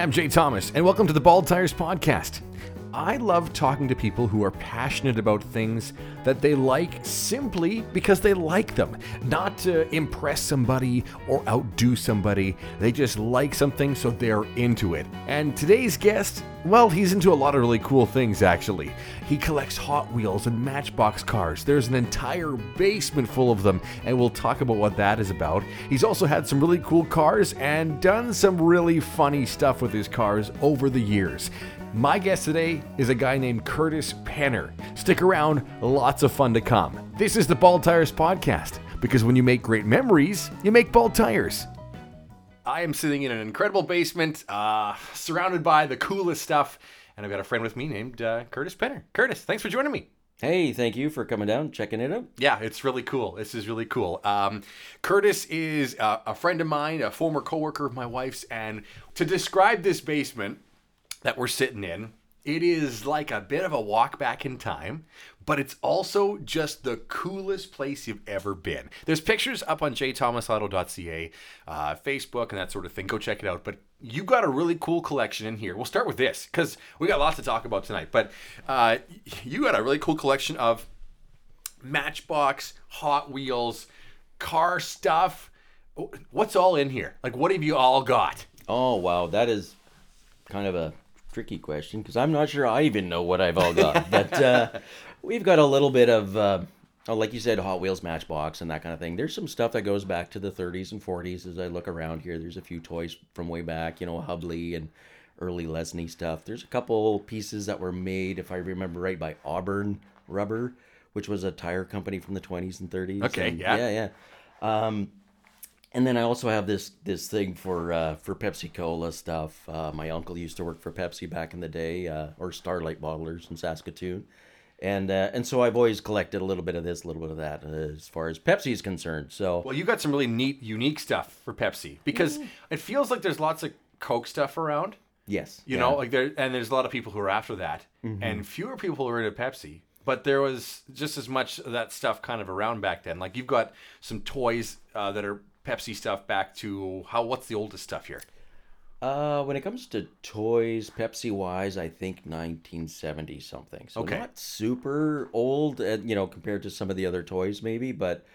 I'm Jay Thomas, and welcome to the Bald Tires Podcast. I love talking to people who are passionate about things that they like simply because they like them, not to impress somebody or outdo somebody. They just like something, so they're into it. And today's guest, well, he's into a lot of really cool things, actually. He collects Hot Wheels and Matchbox cars. There's an entire basement full of them, and we'll talk about what that is about. He's also had some really cool cars and done some really funny stuff with his cars over the years. My guest today is a guy named Curtis Penner. Stick around, lots of fun to come. This is the Bald Tires Podcast, because when you make great memories, you make bald tires. I am sitting in an incredible basement, uh, surrounded by the coolest stuff, and I've got a friend with me named uh, Curtis Penner. Curtis, thanks for joining me. Hey, thank you for coming down, checking it out. Yeah, it's really cool. This is really cool. Um, Curtis is a, a friend of mine, a former coworker of my wife's, and to describe this basement that we're sitting in, it is like a bit of a walk back in time, but it's also just the coolest place you've ever been. There's pictures up on jthomasauto.ca, uh, Facebook, and that sort of thing. Go check it out. But you got a really cool collection in here. We'll start with this because we got lots to talk about tonight. But uh, you got a really cool collection of Matchbox, Hot Wheels, car stuff. What's all in here? Like, what have you all got? Oh, wow, that is kind of a tricky question because I'm not sure I even know what I've all got. but uh, we've got a little bit of, uh, oh, like you said, Hot Wheels Matchbox and that kind of thing. There's some stuff that goes back to the 30s and 40s as I look around here. There's a few toys from way back, you know, Hubley and early Lesney stuff. There's a couple pieces that were made, if I remember right, by Auburn Rubber, which was a tire company from the 20s and 30s. Okay, and, yeah. Yeah, yeah. Um, and then I also have this this thing for uh, for Pepsi Cola stuff. Uh, my uncle used to work for Pepsi back in the day, uh, or Starlight Bottlers in Saskatoon, and uh, and so I've always collected a little bit of this, a little bit of that, uh, as far as Pepsi is concerned. So Well, you got some really neat, unique stuff for Pepsi because it feels like there's lots of Coke stuff around. yes, You yeah. Mm-hmm. know, like there, and there's a lot of people who are after that, and fewer people are into Pepsi. But there was just as much of that stuff kind of around back then. Like you've got some toys uh, that are Pepsi stuff back to how? What's the oldest stuff here? Uh, when it comes to toys, Pepsi wise, I think 1970 something. So Okay. not super old, uh, you know, compared to some of the other toys maybe. But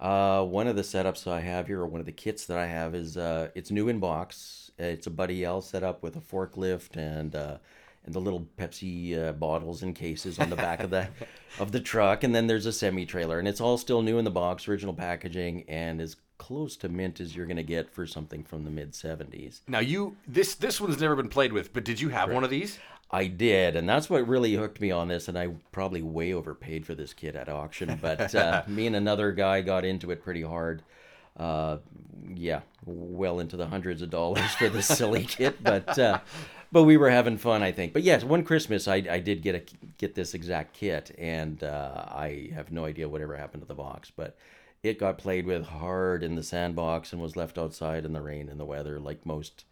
uh, one of the setups I have here, or one of the kits that I have, is uh, it's new in box. It's a Buddy L setup with a forklift and uh, and the little Pepsi uh, bottles and cases on the back of the of the truck, and then there's a semi trailer, and it's all still new in the box, original packaging, and as close to mint as you're gonna get for something from the mid 70s. Now you this this one's never been played with, but did you have one of these? I did, and that's what really hooked me on this. And I probably way overpaid for this kit at auction, but uh, me and another guy got into it pretty hard. Uh, yeah, well into the hundreds of dollars for this silly kit, but uh, but we were having fun, I think. But yes, one Christmas I, I did get a get this exact kit, and uh, I have no idea whatever happened to the box, but it got played with hard in the sandbox and was left outside in the rain and the weather, like most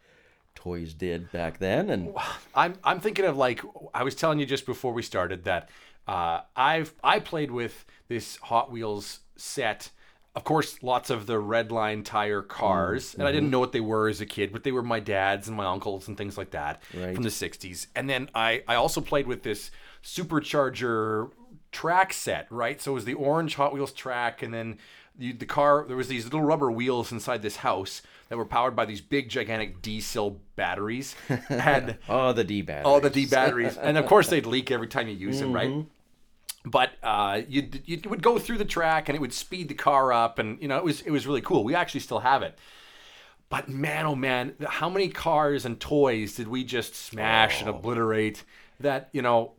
toys did back then. And I'm I'm thinking of like I was telling you just before we started that uh, I've I played with this Hot Wheels set. Of course, lots of the red line tire cars, and I didn't know what they were as a kid, but they were my dad's and my uncle's and things like that Right. from the '60s. And then I I also played with this supercharger track set, right? So it was the orange Hot Wheels track, and then you, the car. There was these little rubber wheels inside this house that were powered by these big, gigantic D-cell batteries, and oh, the D battery. all the D batteries, and of course they'd leak every time you use them, right? Mm-hmm. But uh, you you would go through the track, and it would speed the car up, and you know it was it was really cool. We actually still have it. But man, oh man, how many cars and toys did we just smash and obliterate? That you know,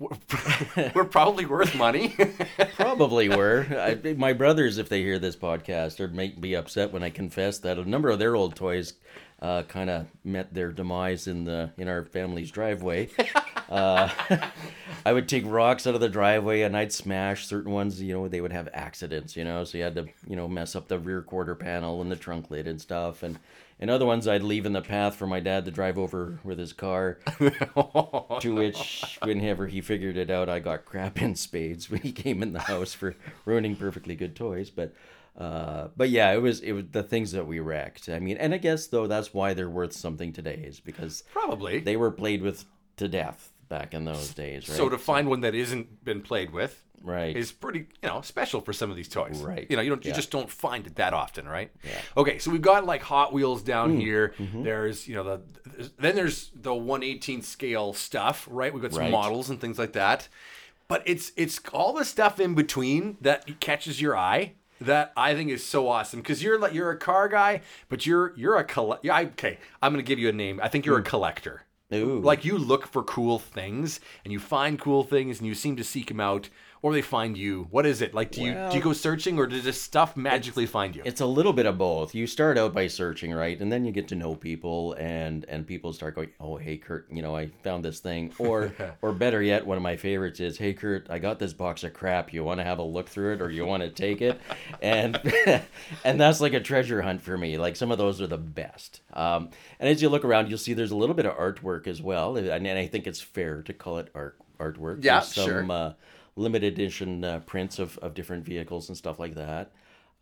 we're probably worth money. Probably were. I, my brothers, if they hear this podcast, or make be upset when I confess that a number of their old toys uh, kind of met their demise in the in our family's driveway. Uh, I would take rocks out of the driveway and I'd smash certain ones. You know, they would have accidents. You know, so you had to you know mess up the rear quarter panel and the trunk lid and stuff. And and other ones I'd leave in the path for my dad to drive over with his car. to which, whenever he figured it out, I got crap in spades when he came in the house for ruining perfectly good toys. But uh, but yeah, it was it was the things that we wrecked. I mean, and I guess though that's why they're worth something today is because Probably. they were played with to death back in those days, right? so to find one that isn't been played with right. is pretty, you know, special for some of these toys. Right. You know, you don't you just don't find it that often, right? Yeah. Mm. Okay, so we've got like Hot Wheels down here. Mm-hmm. There's, you know, the then there's the 118th scale stuff, right? We've got some Right. models and things like that. But it's it's all the stuff in between that catches your eye that I think is so awesome because you're like you're a car guy, but you're you're a coll- yeah, I, okay. I'm gonna give you a name. I think you're Hmm. a collector. Ooh. Like you look for cool things and you find cool things and you seem to seek them out, or they find you. What is it like? Do you do you go searching or does this stuff magically find you? It's a little bit of both. You start out by searching, right, and then you get to know people, and and people start going, "Oh, hey, Kurt, you know, I found this thing," or or better yet, one of my favorites is, "Hey, Kurt, I got this box of crap. You want to have a look through it, or you want to take it?" And and that's like a treasure hunt for me. Like some of those are the best. Um, and as you look around, you'll see there's a little bit of artwork as well, and, and I think it's fair to call it art artwork. Yeah, There's some, sure. Uh, limited edition uh, prints of, of different vehicles and stuff like that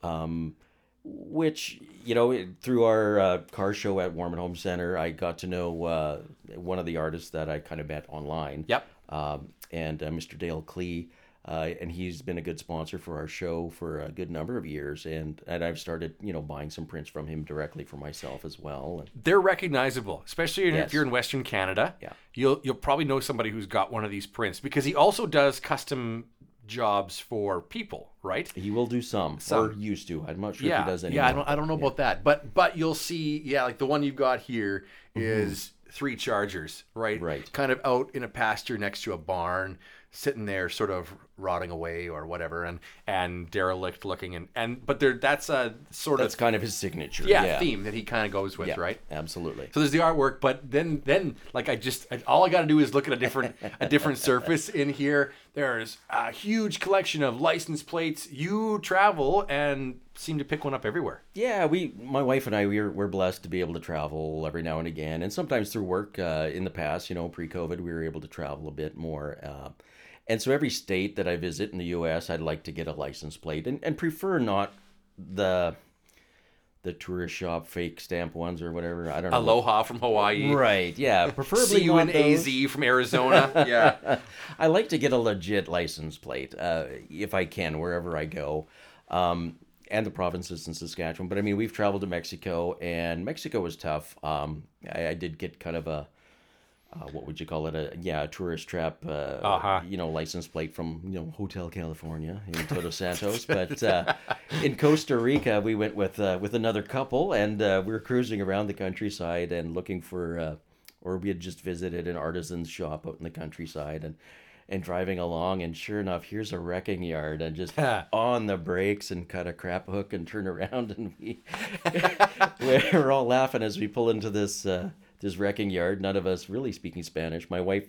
um, which you know through our uh, car show at Warman Home Center, I got to know uh, one of the artists that I kind of met online. Yep. Um, and uh, Mr. Dale Klee, uh, and he's been a good sponsor for our show for a good number of years, and and I've started you know buying some prints from him directly for myself as well. And They're recognizable, especially if you're in Western Canada. Yeah. You'll you'll probably know somebody who's got one of these prints because he also does custom jobs for people, right? he will do some, Some. or used to. I'm not sure yeah, if he does anymore. yeah. I don't, I don't know about that, but but you'll see. Yeah, like the one you've got here is three chargers, right? Right. Kind of out in a pasture next to a barn, sitting there, sort of rotting away or whatever, and and derelict looking, and and but there that's a sort That's of that's kind of his signature. yeah, yeah, theme that he kind of goes with, Yeah, right? Absolutely. So there's the artwork, but then then like I just I- all I got to do is look at a different a different surface in here. There's a huge collection of license plates. You travel and seem to pick one up everywhere. Yeah, we, my wife and I, we're we're blessed to be able to travel every now and again, and sometimes through work. Uh, in the past, you know, pre-COVID, we were able to travel a bit more. Uh, and so every state that I visit in the U.S., I'd like to get a license plate, and, and prefer not the the tourist shop fake stamp ones or whatever. I don't know. Aloha from Hawaii. Right. Yeah. Preferably See you in those. AZ from Arizona. yeah. I like to get a legit license plate uh, if I can, wherever I go, um, and the provinces in Saskatchewan. But I mean, we've traveled to Mexico, and Mexico was tough. Um, I, I did get kind of a uh, what would you call it? A yeah, a tourist trap. Uh, Uh-huh. You know, license plate from you know Hotel California in Todos Santos. but uh, in Costa Rica, we went with uh, with another couple, and uh, we were cruising around the countryside and looking for, uh, or we had just visited an artisan's shop out in the countryside, and and driving along, and sure enough, here's a wrecking yard, and just on the brakes and cut a crap hook and turn around, and we we're all laughing as we pull into this uh, this wrecking yard. None of us really speaking Spanish. My wife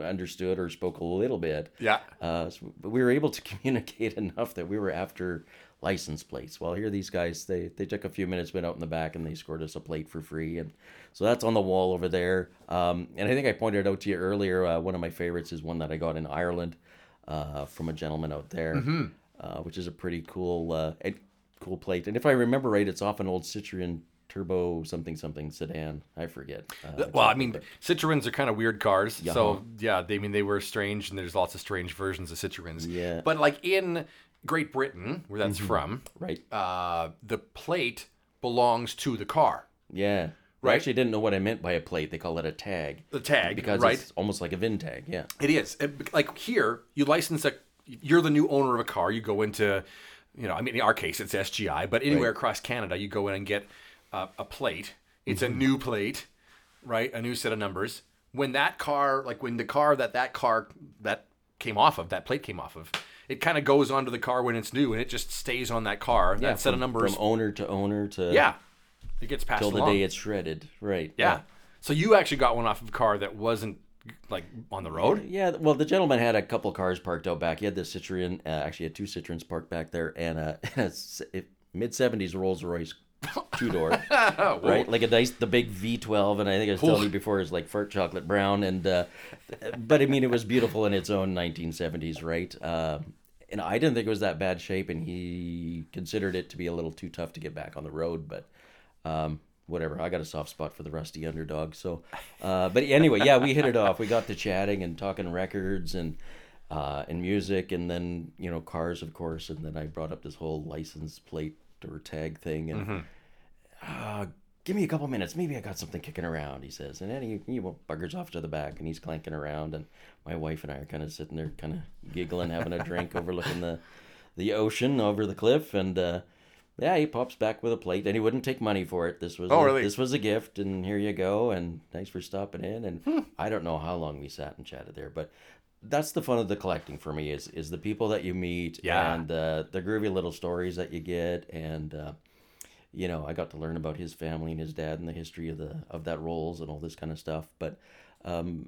understood or spoke a little bit. Yeah. Uh, so- but we were able to communicate enough that we were after license plates. Well, here these guys they they took a few minutes, went out in the back, and they scored us a plate for free. And so that's on the wall over there. Um, and I think I pointed out to you earlier. Uh, one of my favorites is one that I got in Ireland uh, from a gentleman out there, uh, which is a pretty cool uh, cool plate. And if I remember right, it's off an old Citroen Turbo something something sedan. I forget. Uh, Well, I mean, Citroens are kind of weird cars. Yeah. So yeah, they I mean they were strange, and there's lots of strange versions of Citroens. Yeah. But like in Great Britain, where that's from, right. uh, the plate belongs to the car. Yeah. Right. I actually didn't know what I meant by a plate. They call it a tag. The tag, because right? it's almost like a VIN tag. Yeah. It is It- like here. You license a. You're the new owner of a car. You go into, you know, I mean, in our case, it's SGI, but anywhere Right. across Canada, you go in and get a, a plate. It's Mm-hmm. a new plate, right? A new set of numbers. When that car, like when the car that that car that came off of, that plate came off of, it kind of goes onto the car when it's new, and it just stays on that car. Yeah. that set of numbers. from owner to owner to yeah, it gets passed till the along. day it's shredded. Right. Yeah. So you actually got one off of a car that wasn't like on the road. Yeah, well, the gentleman had a couple cars parked out back. He had this Citroen, uh, actually had two Citroens parked back there, and a, a mid '70s Rolls Royce two door, right? Like a nice, the big V12, and I think I was telling you before, it's like fart chocolate brown, and uh, but I mean, it was beautiful in its own 1970s, right? Uh, and I didn't think it was that bad shape, and he considered it to be a little too tough to get back on the road, but. Um, whatever. I got a soft spot for the rusty underdog. So, uh, but anyway, yeah, we hit it off. We got to chatting and talking records and uh, and music, and then you know cars, of course. And then I brought up this whole license plate or tag thing, and mm-hmm. uh, give me a couple minutes. Maybe I got something kicking around. He says, and then he, he buggers off to the back, and he's clanking around, and my wife and I are kind of sitting there, kind of giggling, having a drink, overlooking the the ocean over the cliff, and uh, yeah, he pops back with a plate, and he wouldn't take money for it. This was oh, a, really? this was a gift, and here you go, and thanks for stopping in. And hmm. I don't know how long we sat and chatted there, but that's the fun of the collecting for me is is the people that you meet, yeah. and uh, the groovy little stories that you get, and uh, you know, I got to learn about his family and his dad and the history of the of that Rolls and all this kind of stuff, but um,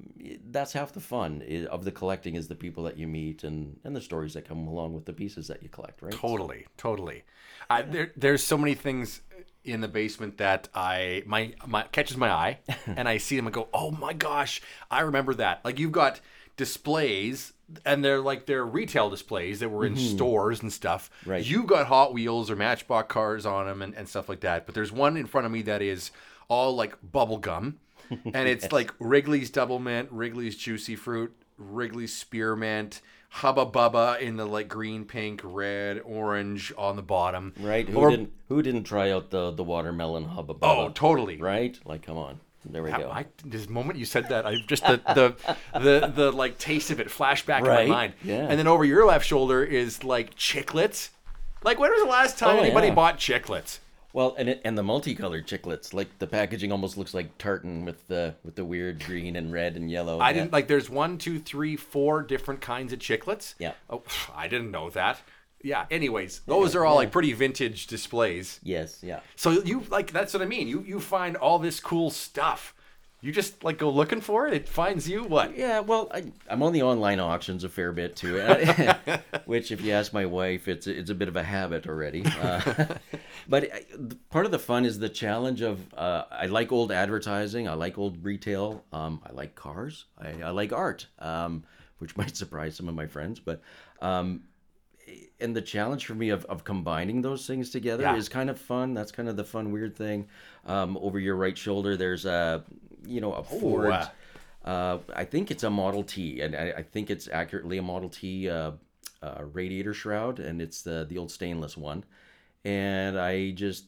that's half the fun of the collecting is the people that you meet and, and the stories that come along with the pieces that you collect, right? Totally, totally. I, there, there's so many things in the basement that I my my catches my eye, and I see them and go, oh my gosh, I remember that. Like you've got displays and they're like they're retail displays that were in mm-hmm. stores and stuff. Right. You got Hot Wheels or Matchbox cars on them and, and stuff like that. But there's one in front of me that is all like bubble gum and it's yes. like Wrigley's Double Mint, Wrigley's Juicy Fruit, Wrigley's Spearmint, Hubba Bubba in the like green, pink, red, orange on the bottom. Right. Who or, didn't Who didn't try out the the watermelon Hubba Bubba? Oh, totally. Right. Like, come on. There we go. I, this moment you said that, I just the the the, the like taste of it flashed back right? in my mind. Yeah. And then over your left shoulder is like chiclets. Like when was the last time oh, anybody yeah. bought chiclets? Well, and it, and the multicolored chiclets, like the packaging almost looks like tartan with the with the weird green and red and yellow. I yeah. didn't like. There's one, two, three, four different kinds of chiclets. Yeah. Oh, I didn't know that. Yeah. Anyways, those are all like pretty vintage displays. Yes. Yeah. So you like that's what I mean. You you find all this cool stuff you just like go looking for it. It finds you what? Yeah, well, I, I'm on the online auctions a fair bit too, which, if you ask my wife, it's it's a bit of a habit already. Uh, but I, part of the fun is the challenge of uh, I like old advertising. I like old retail. Um, I like cars. I, I like art, um, which might surprise some of my friends, but. Um, and the challenge for me of, of combining those things together yeah. is kind of fun. That's kind of the fun, weird thing. Um, over your right shoulder, there's a you know, a Ford. Uh, uh, I think it's a Model T, and I, I think it's accurately a Model T uh, uh, radiator shroud, and it's the the old stainless one. And I just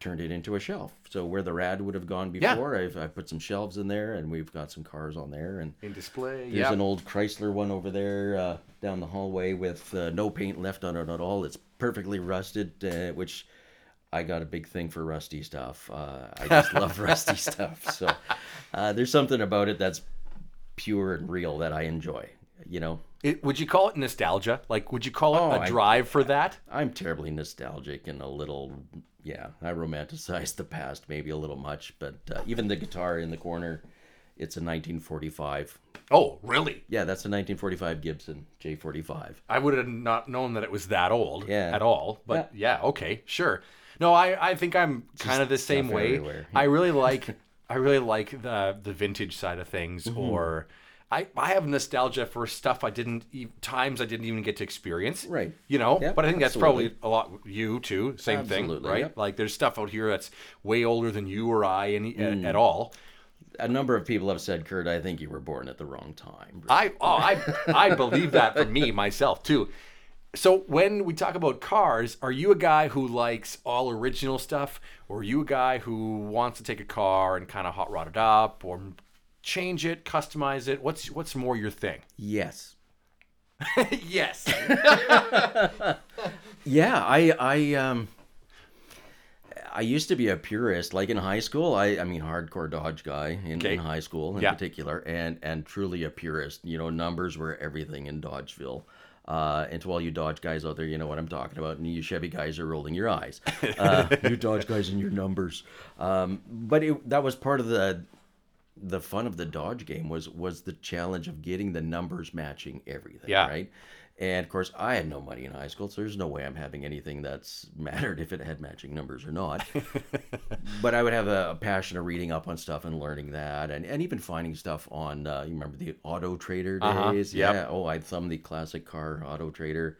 turned it into a shelf. So where the rad would have gone before, yeah. I've, I've put some shelves in there, and we've got some cars on there, and in display. There's yep. an old Chrysler one over there uh, down the hallway with uh, no paint left on it at all. It's perfectly rusted, uh, which I got a big thing for rusty stuff. Uh, I just love rusty stuff. So uh, there's something about it that's pure and real that I enjoy. You know. It, would you call it nostalgia? Like, would you call it oh, a drive I, for that? I'm terribly nostalgic and a little, yeah. I romanticize the past maybe a little much, but uh, even the guitar in the corner, it's a 1945. Oh, really? Yeah, that's a 1945 Gibson J45. I would have not known that it was that old yeah. at all, but yeah, yeah okay, sure. No, I, I think I'm kind of the same way. Yeah. I really like I really like the the vintage side of things mm-hmm. or I, I have nostalgia for stuff I didn't times I didn't even get to experience. Right. You know, yep, but I think absolutely. that's probably a lot you too. Same absolutely, thing, right? Yep. Like there's stuff out here that's way older than you or I any, mm. at, at all a number of people have said, Kurt, I think you were born at the wrong time. I oh, I I believe that for me myself too. So when we talk about cars, are you a guy who likes all original stuff, or are you a guy who wants to take a car and kind of hot rod it up, or change it, customize it? What's what's more your thing? Yes. yes. yeah, I I um I used to be a purist, like in high school. I, I mean, hardcore Dodge guy in, okay. in high school in yeah. particular, and and truly a purist. You know, numbers were everything in Dodgeville. Uh, and to all you Dodge guys out there, you know what I'm talking about. And you Chevy guys are rolling your eyes. Uh, you Dodge guys and your numbers. Um, but it, that was part of the the fun of the Dodge game was was the challenge of getting the numbers matching everything. Yeah. Right. And of course, I had no money in high school, so there's no way I'm having anything that's mattered if it had matching numbers or not. but I would have a, a passion of reading up on stuff and learning that, and, and even finding stuff on. Uh, you remember the Auto Trader Uh-huh, days? yep. Yeah. Oh, I'd thumb the classic car Auto Trader.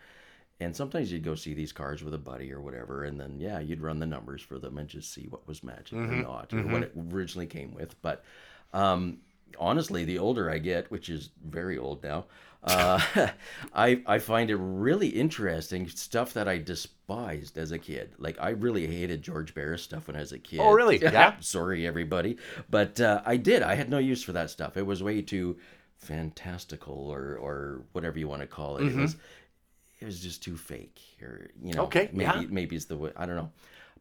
And sometimes you'd go see these cars with a buddy or whatever, and then yeah, you'd run the numbers for them and just see what was matching Mm-hmm. or not, or what it originally came with. But um, honestly, the older I get, which is very old now, uh, I I find it really interesting stuff that I despised as a kid. Like I really hated George Barris stuff when I was a kid. Oh, really? Yeah. Sorry, everybody, but uh, I did. I had no use for that stuff. It was way too fantastical or or whatever you want to call it. Mm-hmm. It was it was just too fake or you know Okay, maybe yeah. maybe it's the way i don't know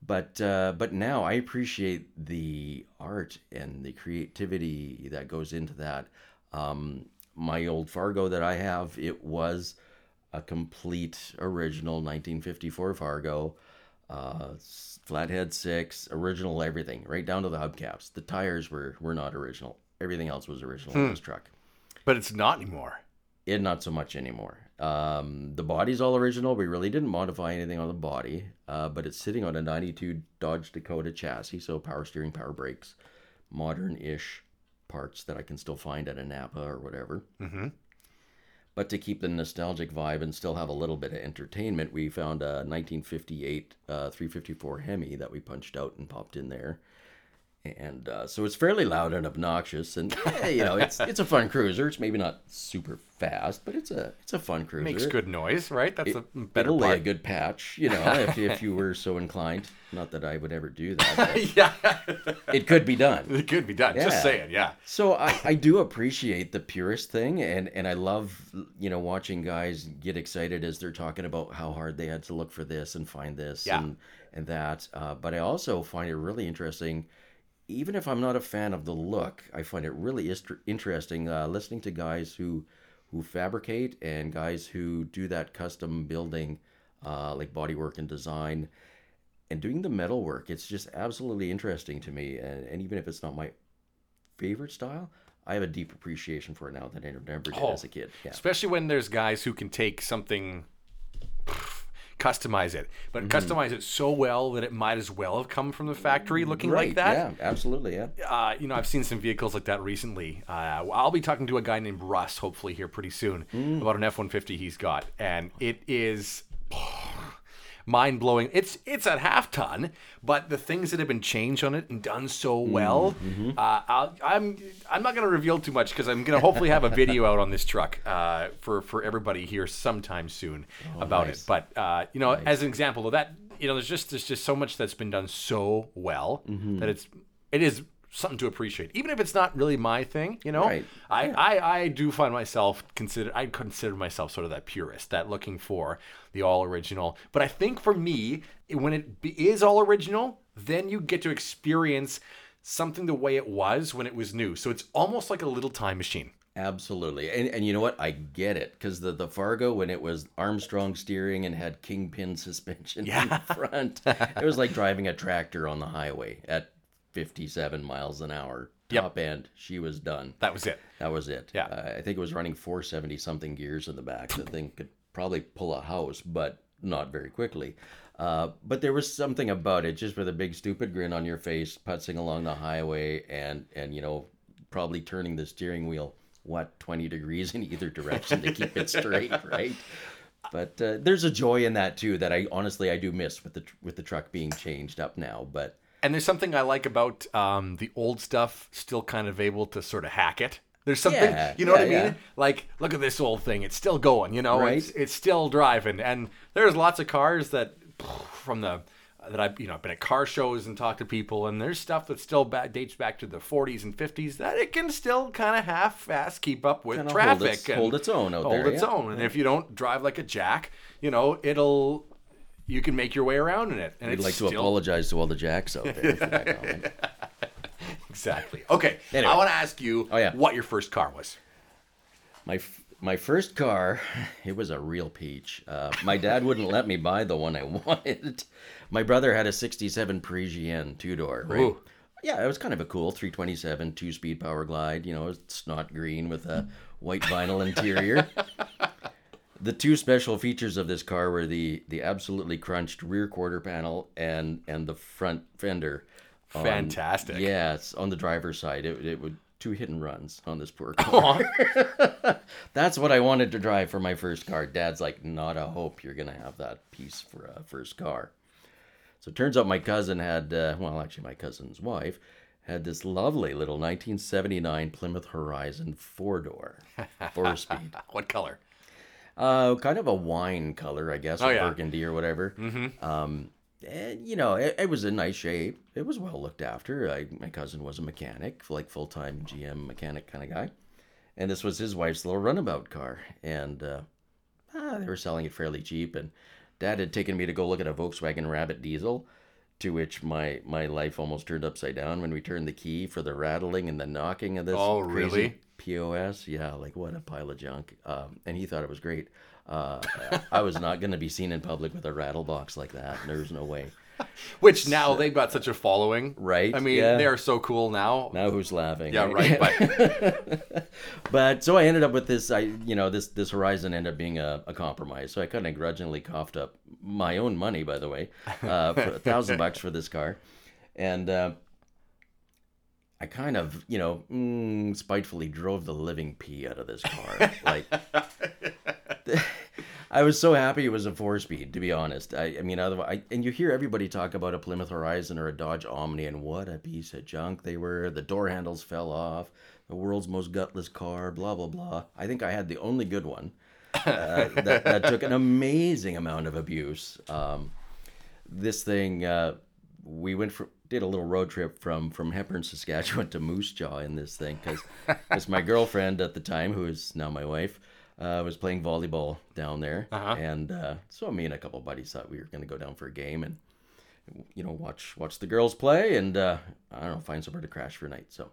but uh, but now i appreciate the art and the creativity that goes into that um, my old fargo that i have it was a complete original 1954 fargo uh, flathead six original everything right down to the hubcaps the tires were were not original everything else was original Hmm. in this truck But it's not anymore. it not so much anymore. Um, the body's all original. We really didn't modify anything on the body, uh, but it's sitting on a 92 Dodge Dakota chassis, so power steering, power brakes, modern-ish parts that I can still find at a Napa or whatever. Mm-hmm. But to keep the nostalgic vibe and still have a little bit of entertainment, we found a 1958 uh, 354 Hemi that we punched out and popped in there. And uh, so it's fairly loud and obnoxious, and you know it's it's a fun cruiser. It's maybe not super fast, but it's a it's a fun cruiser. Makes good noise, right? That's a better It'll lay a good patch, you know, if, if you were so inclined. Not that I would ever do that. yeah, it could be done. it could be done. Just Yeah. saying, yeah. So I, I do appreciate the purist thing, and, and I love you know watching guys get excited as they're talking about how hard they had to look for this and find this Yeah. and and that. Uh, but I also find it really interesting, even if I'm not a fan of the look, I find it really ist- interesting uh, listening to guys who who fabricate and guys who do that custom building, uh, like bodywork and design. And doing the metal work, it's just absolutely interesting to me. And, and even if it's not my favorite style, I have a deep appreciation for it now that I never did Oh. as a kid. Yeah. Especially when there's guys who can take something, customize it, but Mm-hmm. customize it so well that it might as well have come from the factory looking like that. Yeah, absolutely. Yeah. uh, you know, I've seen some vehicles like that recently. Uh, I'll be talking to a guy named Russ, hopefully here pretty soon, Mm. about an F one fifty he's got, and it is mind blowing. It's it's at half ton, but the things that have been changed on it and done so well, Mm-hmm. uh, I'll, I'm I'm not going to reveal too much because I'm going to hopefully have a video out on this truck uh, for for everybody here sometime soon about Oh, nice. it. But uh, you know, as an example of that, you know, there's just there's just so much that's been done so well Mm-hmm. that it's it is something to appreciate, even if it's not really my thing. You know, Right. I, I I do find myself consider I consider myself sort of that purist, that looking for the all original. But I think for me, when it be, is all original, then you get to experience something the way it was when it was new. So it's almost like a little time machine. Absolutely. And and you know what? I get it because the the Fargo when it was Armstrong steering and had kingpin suspension Yeah. in front, it was like driving a tractor on the highway at 57 miles an hour. Yep. Top end, she was done. That was it. That was it. Yeah. Uh, I think it was running 470 something gears in the back. The thing could probably pull a house, but not very quickly. Uh, but there was something about it, just with a big stupid grin on your face, putzing along the highway, and and you know, probably turning the steering wheel what 20 degrees in either direction to keep it straight, right? But uh, there's a joy in that too that I honestly I do miss with the with the truck being changed up now. But And there's something I like about um, the old stuff still kind of able to sort of hack it. There's something, Yeah, you know what I mean? yeah. Like, look at this old thing. It's still going, you know? Right. It's, it's still driving. And there's lots of cars that, from the, that I've, you know, been at car shows and talked to people, and there's stuff that still back, dates back to the 40s and 50s that it can still kind of half-fast keep up with Kinda traffic. hold its- and hold its own out hold there, its yeah. own. And if you don't drive like a jack, you know, it'll, you can make your way around in it. And I'd like to apologize to all the jacks out there for that comment. Exactly. Okay. Anyway. I want to ask you Oh, yeah. what your first car was. My f- my first car, it was a real peach. Uh, my dad wouldn't let me buy the one I wanted. My brother had a '67 Parisienne two door. Right? Ooh. yeah, it was kind of a cool 327 two speed power glide. You know, it's not green with a white vinyl interior. The two special features of this car were the the absolutely crunched rear quarter panel and and the front fender. on- Fantastic. it's on the driver's side. It, it would two hit and runs on this poor car. That's what I wanted to drive for my first car. Dad's like, not a hope you're gonna have that piece for a first car. So it turns out my cousin had, uh, well, actually my cousin's wife had this lovely little 1979 Plymouth Horizon four door, four speed. What color? Uh, kind of a wine color, I guess, Oh, or yeah. burgundy or whatever. Mm-hmm. Um, and you know, it, it was a nice shape. It was well looked after. I, my cousin was a mechanic, like full time GM mechanic kind of guy, and this was his wife's little runabout car, and uh, ah, they were selling it fairly cheap. And Dad had taken me to go look at a Volkswagen Rabbit diesel. To which my my life almost turned upside down when we turned the key for the rattling and the knocking of this. Oh, crazy really? POS, yeah, like what a pile of junk. Um, and he thought it was great. Uh, I was not going to be seen in public with a rattle box like that. There's no way. Which now they've got such a following. Right, I mean, yeah. they are so cool now. Now who's laughing? Yeah, right. But But so I ended up with this. I you know this this Horizon ended up being a, a compromise. So I kind of grudgingly coughed up my own money, by the way, uh, for a thousand bucks for this car, and uh, I kind of you know mm, spitefully drove the living pee out of this car. like I was so happy it was a four speed. To be honest, I, I mean, otherwise, I, and you hear everybody talk about a Plymouth Horizon or a Dodge Omni, and what a piece of junk they were. The door handles fell off. The world's most gutless car. Blah blah blah. I think I had the only good one uh, that, that took an amazing amount of abuse. Um, this thing, uh, we went for did a little road trip from from Hepburn, Saskatchewan to Moose Jaw in this thing because my girlfriend at the time, who is now my wife, uh, was playing volleyball down there, Uh-huh. and uh, so me and a couple buddies thought we were going to go down for a game and you know watch watch the girls play and uh, I don't know find somewhere to crash for a night. So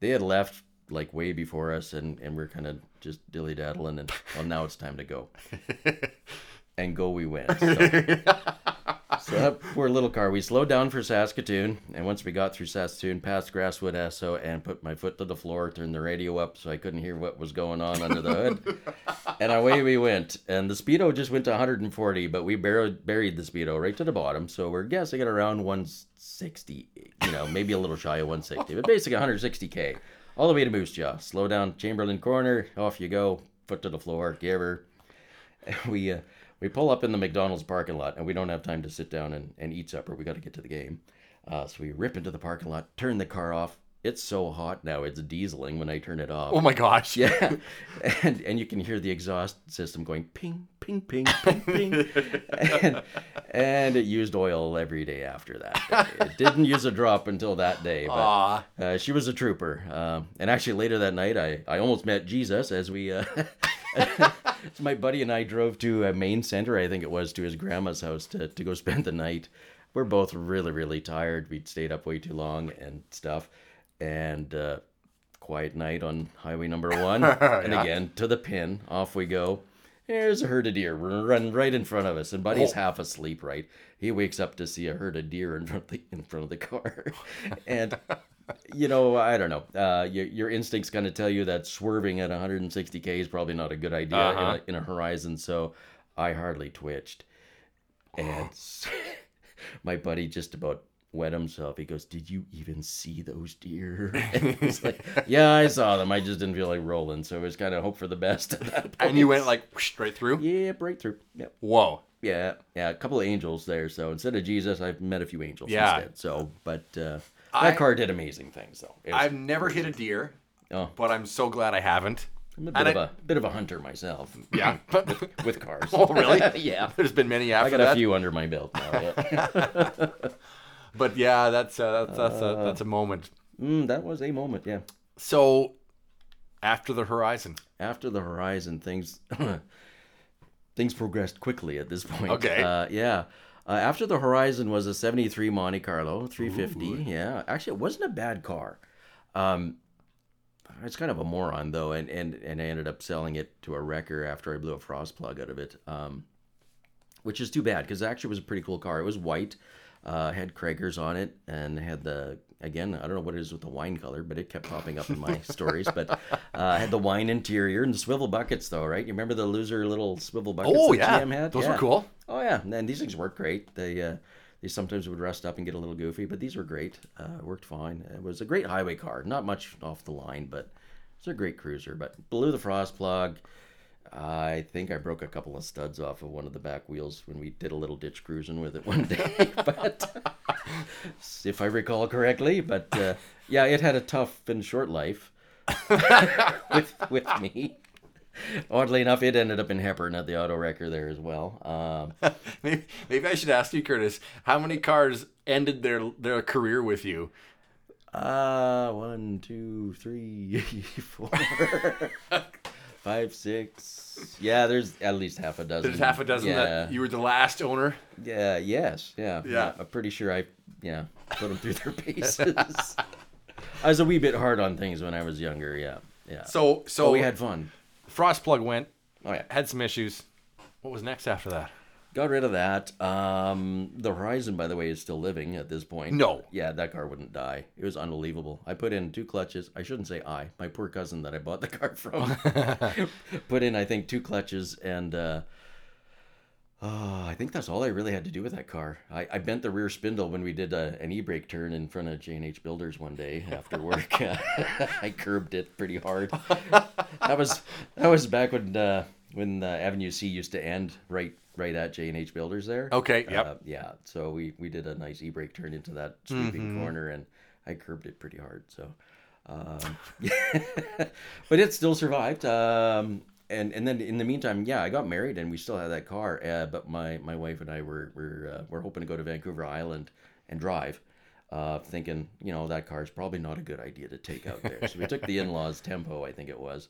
they had left like way before us, and and we're kind of just dilly daddling, and well now it's time to go, and go we went. So, so that poor little car. We slowed down for Saskatoon, and once we got through Saskatoon, past Grasswood Esso, and put my foot to the floor, turned the radio up so I couldn't hear what was going on under the hood, and away we went. And the speedo just went to 140, but we buried buried the speedo right to the bottom, so we're guessing at around 160, you know, maybe a little shy of 160, but basically 160k, all the way to Moose Jaw. Slow down, Chamberlain Corner, off you go, foot to the floor, give her we uh, we pull up in the McDonald's parking lot and we don't have time to sit down and, and eat supper. We got to get to the game. Uh, so we rip into the parking lot, turn the car off. It's so hot now, it's dieseling when I turn it off. oh my gosh. Yeah, and and you can hear the exhaust system going ping, ping, ping, ping, ping, and, and it used oil every day after that. It didn't use a drop until that day, but uh, she was a trooper. Um, and actually, later that night, I, I almost met Jesus as we. So my buddy and I drove to a Main Center, I think it was, to his grandma's house to, to go spend the night. We're both really, really tired. We'd stayed up way too long and stuff. And uh, quiet night on highway number one. and Yeah. again, to the pin, off we go. There's a herd of deer run right in front of us, and Buddy's Oh. half asleep. Right, he wakes up to see a herd of deer in front of the in front of the car, and you know I don't know. Uh, your your instincts kind of tell you that swerving at 160k is probably not a good idea Uh-huh. in, a, in a horizon. So I hardly twitched, and my buddy just about wet himself. He goes, "Did you even see those deer?" And he's like, "Yeah, I saw them. I just didn't feel like rolling, so it was kind of hope for the best." At that And you went like whoosh, right through? Yeah, breakthrough. Yep. Whoa. Yeah, yeah, a couple of angels there. So instead of Jesus, I've met a few angels Yeah. instead. So, but uh, I- that car did amazing things, though. Was- I've never hit a deer, oh, but I'm so glad I haven't. I'm a bit of I- a bit of a hunter myself. Yeah. with cars. Oh, really? yeah, There's been many after that. I got a few under my belt now. Yeah. But yeah, that's uh, that's that's a, that's a moment. mm, that was a moment. Yeah. So after the horizon. After the horizon, things things progressed quickly at this point. Okay. Uh, yeah. Uh, after the horizon was a 73 Monte Carlo 350. Yeah. Actually, it wasn't a bad car. Um, it's kind of a moron though, and, and and I ended up selling it to a wrecker after I blew a frost plug out of it, um, which is too bad because actually it was a pretty cool car. It was white. Uh, had Cragars on it and had the again I don't know what it is with the wine color, but it kept popping up in my stories. But uh, had the wine interior and the swivel buckets though, right? You remember the loser little swivel buckets? Oh that yeah, GM had? those Yeah. were cool. Oh yeah, and these things work great. They uh, they sometimes would rust up and get a little goofy, but these were great. Uh, worked fine. It was a great highway car. Not much off the line, but it's a great cruiser. But blew the frost plug. I think I broke a couple of studs off of one of the back wheels when we did a little ditch cruising with it one day. but if I recall correctly, but uh, yeah, it had a tough and short life with with me. Oddly enough, it ended up in Hepburn at the auto wrecker there as well. Um, maybe, maybe I should ask you, Curtis, how many cars ended their their career with you? uh, one, two, three, four, five, six. Yeah, there's at least half a dozen. There's half a dozen Yeah, that you were the last owner. yeah, yes, yeah, Yeah. I'm pretty sure I, yeah, put them through their paces. I was a wee bit hard on things when I was younger. Yeah, yeah. So so but we had fun. Frost plug went, Oh yeah. had some issues. What was next after that? Got rid of that. Um, the Horizon, by the way, is still living at this point. No. Yeah, that car wouldn't die. It was unbelievable. I put in two clutches. I shouldn't say I. My poor cousin that I bought the car from put in, I think, two clutches, and uh, oh, I think that's all I really had to do with that car. I, I bent the rear spindle when we did a, an e-brake turn in front of J and H Builders one day after work. I curbed it pretty hard. That was that was back when uh, when uh, Avenue C used to end right right at J and H Builders there. Okay, yep. Uh, yeah. So we we did a nice e-brake turn into that sweeping corner, and I curbed it pretty hard. So, um, but it still survived. Um, and and then in the meantime, yeah, I got married, and we still had that car. Uh, but my my wife and I were were uh, were hoping to go to Vancouver Island and drive. Uh, thinking, you know, that car is probably not a good idea to take out there. So we took the in-laws Tempo, I think it was.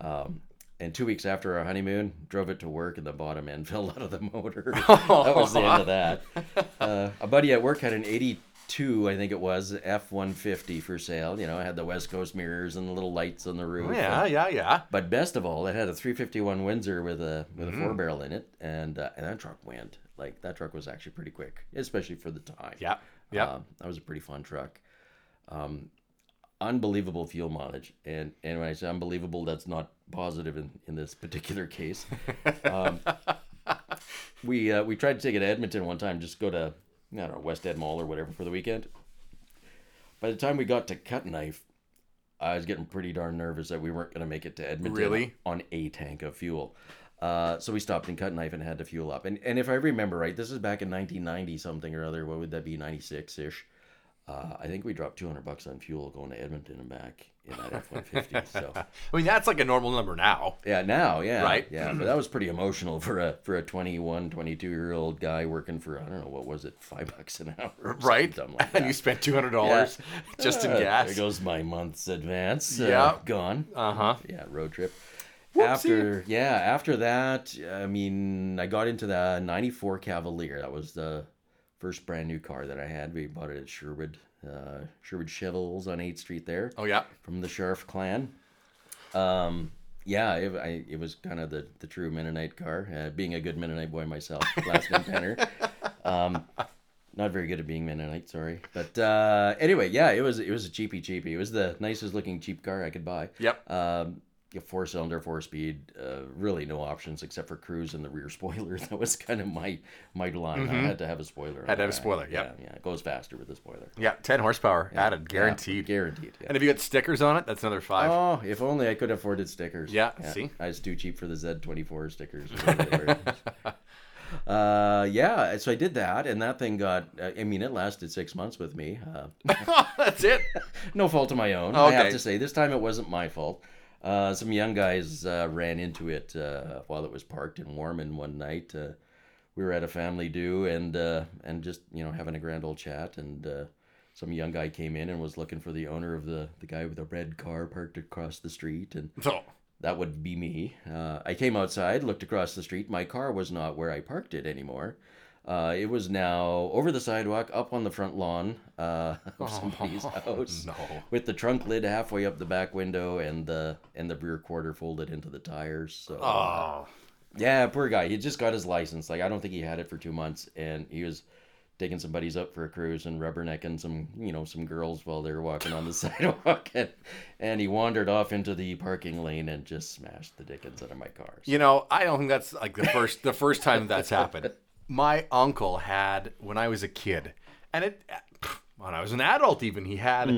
Um, and two weeks after our honeymoon, drove it to work, and the bottom end fell out of the motor. that was the end of that. Uh, a buddy at work had an '82, I think it was, F-150 for sale. You know, it had the West Coast mirrors and the little lights on the roof. Yeah, and- yeah, yeah. but best of all, it had a 351 Windsor with a with a four barrel in it, and uh, and that truck went like that truck was actually pretty quick, especially for the time. Yeah, yeah. Um, that was a pretty fun truck. Um, unbelievable fuel mileage, and and when I say unbelievable, that's not positive in, in this particular case. Um, we uh, we tried to take it to Edmonton one time, just go to I don't know West Ed Mall or whatever for the weekend. By the time we got to Cut Knife, I was getting pretty darn nervous that we weren't going to make it to Edmonton Really? on a tank of fuel. Uh, so we stopped in Cut Knife and had to fuel up. And and if I remember right, this is back in 1990 something or other. What would that be? 96 ish. Uh, I think we dropped 200 bucks on fuel going to Edmonton and back in that F-150. So I mean, that's like a normal number now. yeah, now, yeah, Right? yeah, but that was pretty emotional for a for a 21, 22 year old guy working for I don't know what was it, five bucks an hour, Right? like and you spent two hundred dollars just in Uh, gas. There goes my month's advance. Uh, Yeah. gone. Uh huh. Yeah, road trip. After yeah, after that, I mean, I got into the '94 Cavalier. That was the first brand new car that I had. We bought it at Sherwood, uh, Sherwood Chevels on 8th Street there Oh yeah. from the Sheriff clan. Um, yeah, it, I, it was kind of the, the true Mennonite car. Uh, being a good Mennonite boy myself, last name Penner. Um, not very good at being Mennonite, sorry. But uh, anyway, yeah, it was it was a cheapy cheapy. It was the nicest looking cheap car I could buy. Yep. Um, four cylinder, four speed. Uh, really no options except for cruise and the rear spoiler. That was kind of my my line. I had to have a spoiler. Mm-hmm. Had to have a spoiler, yep. Yeah, yeah. It goes faster with the spoiler. Yeah, ten horsepower added, Yeah, guaranteed. guaranteed. Yeah. And if you got stickers on it, that's another five. Oh, if only I could have afforded stickers. Yeah, see? I was too cheap for the Z24 stickers. uh, yeah, so I did that, and that thing got, uh, I mean, it lasted six months with me. Uh, that's it. no fault of my own, I have to say. This time it wasn't my fault. Uh, some young guys uh, ran into it uh, while it was parked in Warman one night. Uh, we were at a family do and uh, and just you know having a grand old chat and uh, some young guy came in and was looking for the owner of the the guy with the red car parked across the street and So that would be me. Uh, I came outside, looked across the street. My car was not where I parked it anymore. Uh, it was now over the sidewalk, up on the front lawn uh, of somebody's house, no. with the trunk lid halfway up the back window and the and the rear quarter folded into the tires. So uh, Oh. yeah, poor guy. He just got his license. Like I don't think he had it for two months, and he was taking some buddies up for a cruise and rubbernecking some, you know, some girls while they were walking on the sidewalk, and, and he wandered off into the parking lane and just smashed the dickens out of my car. So- You know, I don't think that's like the first the first time that's happened. My uncle had when I was a kid, and it when I was an adult even he had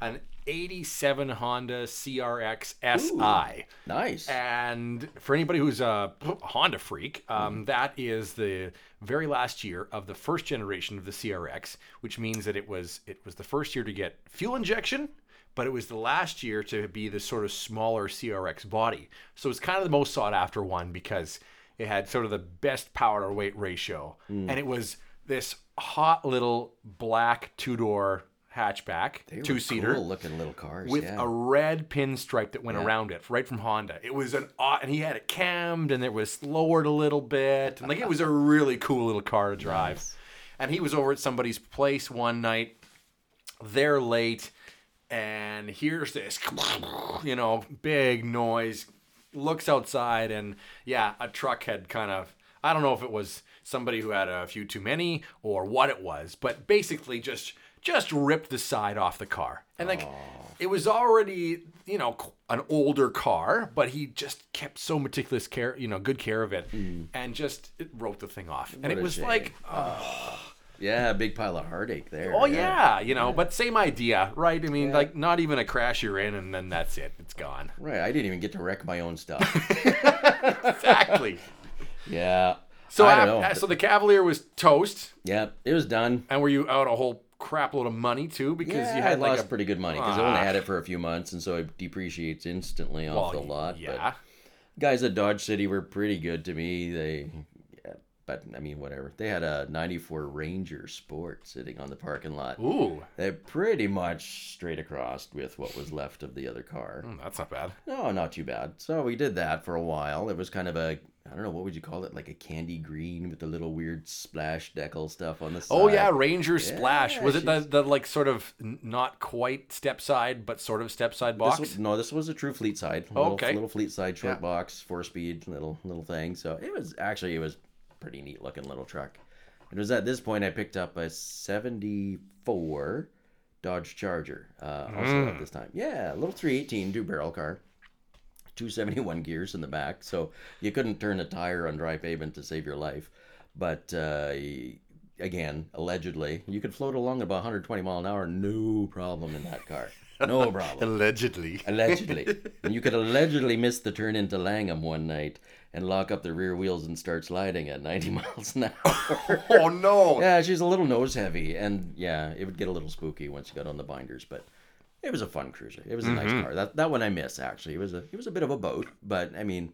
an '87 Honda CRX SI. nice. And for anybody who's a Honda freak, um, that is the very last year of the first generation of the CRX, which means that it was it was the first year to get fuel injection, but it was the last year to be the sort of smaller CRX body. So it's kind of the most sought after one because it had sort of the best power to weight ratio, mm. and it was this hot little black two door hatchback, two seater cool looking little cars. with yeah. a red pinstripe that went around it, right from Honda. It was an odd, and he had it cammed, and it was lowered a little bit, and like it was a really cool little car to drive. Nice. And he was over at somebody's place one night. They're late, and here's this, you know, big noise. Looks outside, and yeah, a truck had kind of. I don't know if it was somebody who had a few too many or what it was, but basically just just ripped the side off the car. And like it was already, you know, an older car, but he just kept so meticulous care, you know, good care of it and just it wrote the thing off. and it was shame. like, yeah, a big pile of heartache there. oh yeah, you know, but same idea, right? I mean, like not even a crash you're in and then that's it. It's gone. Right. I didn't even get to wreck my own stuff. Exactly. yeah. So I don't af- know. Uh, so the Cavalier was toast Yeah, it was done. and were you out a whole crap load of money too because Yeah, you I had like lost a pretty good money because I only had it for a few months, and so it depreciates instantly off the lot. Yeah. But guys at Dodge City were pretty good to me. They, yeah, but I mean, whatever. They had a '94 Ranger Sport sitting on the parking lot. Ooh, They're pretty much straight across with what was left of the other car. mm, that's not bad. No, not too bad. So we did that for a while. It was kind of a, I don't know, what would you call it? Like a candy green with the little weird splash decal stuff on the side. Oh yeah, Ranger Splash. Yeah, was it the, the like sort of not quite step side, but sort of step side box? This was, no, this was a true fleet side. Little, Okay. Little fleet side, short Yeah. box, four speed, little little thing. So it was actually it was pretty neat looking little truck. It was at this point I picked up a '74 Dodge Charger. Uh, also Mm. at this time, yeah, a little 318 two barrel car. 271 gears in the back, so you couldn't turn a tire on dry pavement to save your life. But uh, again, allegedly, you could float along about 120 mile an hour, no problem in that car. No problem. Allegedly. Allegedly. and you could allegedly miss the turn into Langham one night and lock up the rear wheels and start sliding at 90 miles an hour. Oh no. yeah, she's a little nose heavy. And yeah, it would get a little spooky once you got on the binders. But it was a fun cruiser. It was a nice mm-hmm. car. That that one I miss, actually. It was a, it was a bit of a boat. But I mean,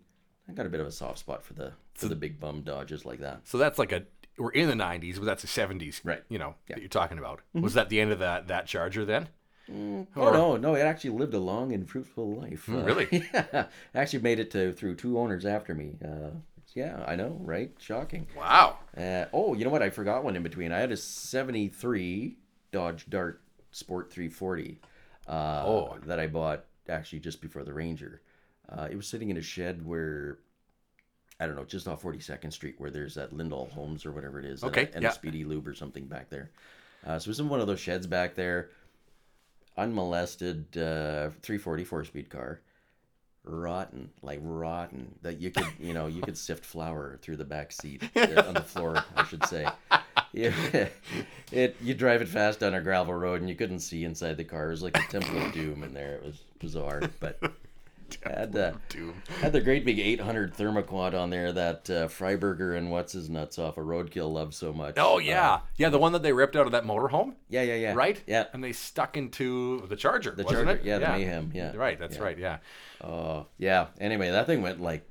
I got a bit of a soft spot for the for the big bum Dodges like that. So that's like a we're in the '90s, but that's the '70s, Right. You know that you're talking about. Mm-hmm. Was that the end of that that Charger then? Oh no, no! It actually lived a long and fruitful life. Uh, really? Yeah, actually made it to through two owners after me. Uh, yeah, I know, right? Shocking. Wow. Uh, oh, you know what? I forgot one in between. I had a '73 Dodge Dart Sport 340 uh, Oh. that I bought actually just before the Ranger. Uh, it was sitting in a shed where I don't know, just off 42nd Street, where there's that Lindall Homes or whatever it is, and a- Okay, and, yeah. a Speedy Lube or something back there. Uh, so it was in one of those sheds back there, unmolested, uh, 340 four speed car, rotten, like rotten. That you could, you know, you could sift flour through the back seat uh, on the floor, I should say. Yeah, it you drive it fast down a gravel road and you couldn't see inside the car. It was like a Temple of Doom in there. It was bizarre, but had uh, Doom. had the great big 800 thermoquad on there that uh, Freiburger and what's his nuts off of Roadkill loved so much. Oh Uh, yeah, yeah, the one that they ripped out of that motorhome, yeah, yeah, yeah. right? Yeah. And they stuck into the Charger. The wasn't Charger, it? yeah, the Mayhem, yeah. Right. That's Yeah. right. Yeah. Oh, yeah. Anyway, that thing went like,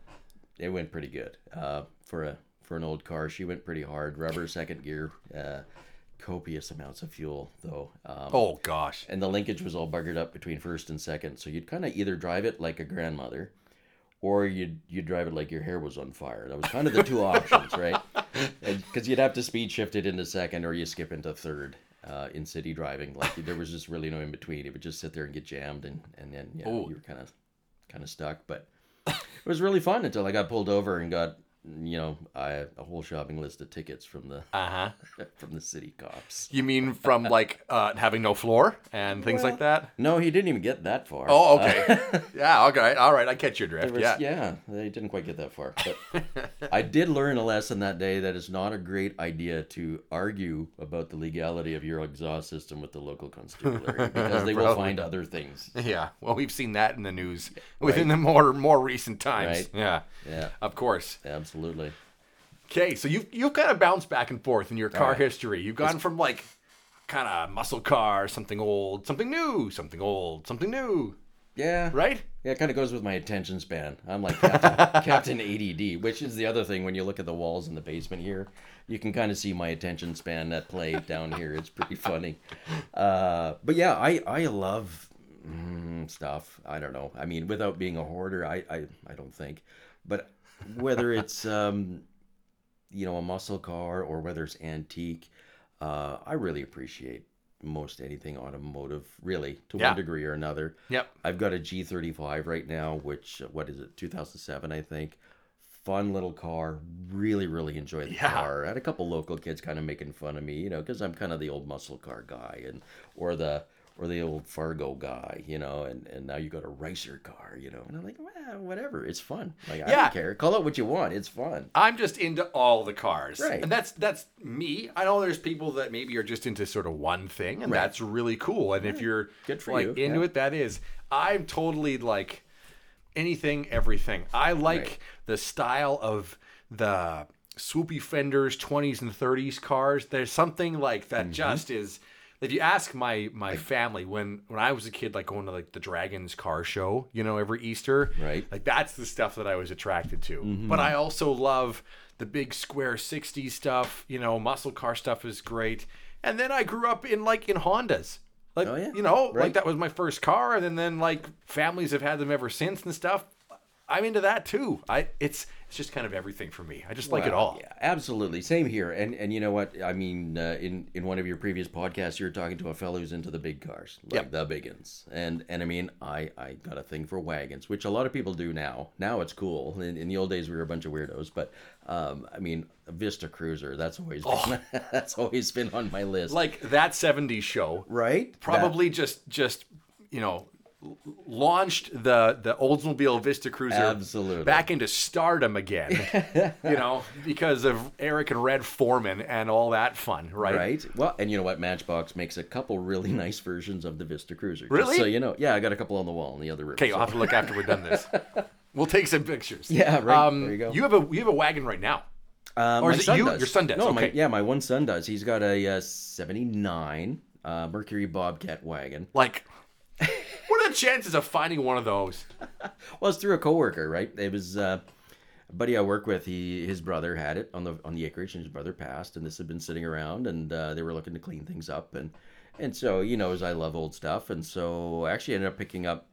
it went pretty good. Uh, for a for an old car, she went pretty hard. Rubber second gear, uh, copious amounts of fuel though. Um, Oh gosh. and the linkage was all buggered up between first and second. So you'd kind of either drive it like a grandmother, or you'd you'd drive it like your hair was on fire. That was kind of the two options, right? Because you'd have to speed shift it into second, or you skip into third. Uh, in city driving, like there was just really no in between. It would just sit there and get jammed, and and then yeah, Oh. you were kind of kind of stuck. But it was really fun until I got pulled over and got you know, I, a whole shopping list of tickets from the Uh huh. from the city cops. You mean from like uh, having no floor and things like that? No, he didn't even get that far. Oh, okay. yeah, okay. All right. I catch your drift. Was- Yeah. yeah, they didn't quite get that far. But I did learn a lesson that day that it's not a great idea to argue about the legality of your exhaust system with the local constabulary because they will find other things. Yeah. Well, we've seen that in the news within the more more recent times. Right. Yeah. Yeah, Of course. absolutely. Okay, so you've you've kind of bounced back and forth in your car right. history. You've gone from like kind of muscle car, something old, something new, something old, something new, Yeah, right? Yeah, it kind of goes with my attention span. I'm like Captain, Captain ADD, which is the other thing when you look at the walls in the basement here. You can kind of see my attention span at play down here. It's pretty funny. Uh, but yeah, I, I love mm, stuff. I don't know. I mean, without being a hoarder, I, I, I don't think. But whether it's, um, you know, a muscle car or whether it's antique, uh, I really appreciate most anything automotive, really, to Yeah. one degree or another. Yep. I've got a G35 right now, which what is it, 2007, I think. Fun little car. Really, really enjoy the Yeah. car. I had a couple local kids kind of making fun of me, you know, because I'm kind of the old muscle car guy, and or the or the old Fargo guy, you know, and, and now you got a racer car, you know, and I'm like, well, whatever, it's fun. Like I Yeah. don't care. Call it what you want. It's fun. I'm just into all the cars. Right. And that's that's me. I know there's people that maybe are just into sort of one thing and Right. that's really cool. And if you're Good for like you, into yeah. it, that is. I'm totally like anything, everything. I like Right. the style of the swoopy fenders, 20s and 30s cars. There's something like that Mm-hmm. just is if you ask my my family when when I was a kid like going to like the Draggins car show, you know, every Easter, Right. like that's the stuff that I was attracted to. Mm-hmm. But I also love the big square 60s stuff, you know, muscle car stuff is great. And then I grew up in like in Hondas. Like Oh, yeah. you know, like that was my first car and then, then like families have had them ever since and stuff. I'm into that too. I it's it's just kind of everything for me. I just like it all. Yeah, absolutely. Same here. And and you know what? I mean, uh, in in one of your previous podcasts, you were talking to a fellow who's into the big cars, like Yep. the big ones. And and I mean, I I got a thing for wagons, which a lot of people do now. Now it's cool. In, in the old days, we were a bunch of weirdos. But um, I mean, a Vista Cruiser. That's always been, that's always been on my list. Oh. Like that 70s show right? probably just just you know launched the the Oldsmobile Vista Cruiser Absolutely. back into stardom again. you know, because of Eric and Red Foreman and all that fun, right? Right. Well, and you know what? Matchbox makes a couple really nice versions of the Vista Cruiser. Really? so you know, yeah, I got a couple on the wall in the other room. Okay, so- I'll have to look after we're done this. We'll take some pictures. Yeah, right. Um, There you go. You have a you have a wagon right now. Uh, Or my is it you? does. Your son does, No, my, okay. yeah, my one son does. He's got a uh, '79 uh, Mercury Bobcat wagon. Like, what are the chances of finding one of those? Well, it's through a coworker, right? It was uh, a buddy I work with. He his brother had it on the on the acreage, and his brother passed, and this had been sitting around, and uh, they were looking to clean things up, and and so you know, as I love old stuff, and so I actually ended up picking up.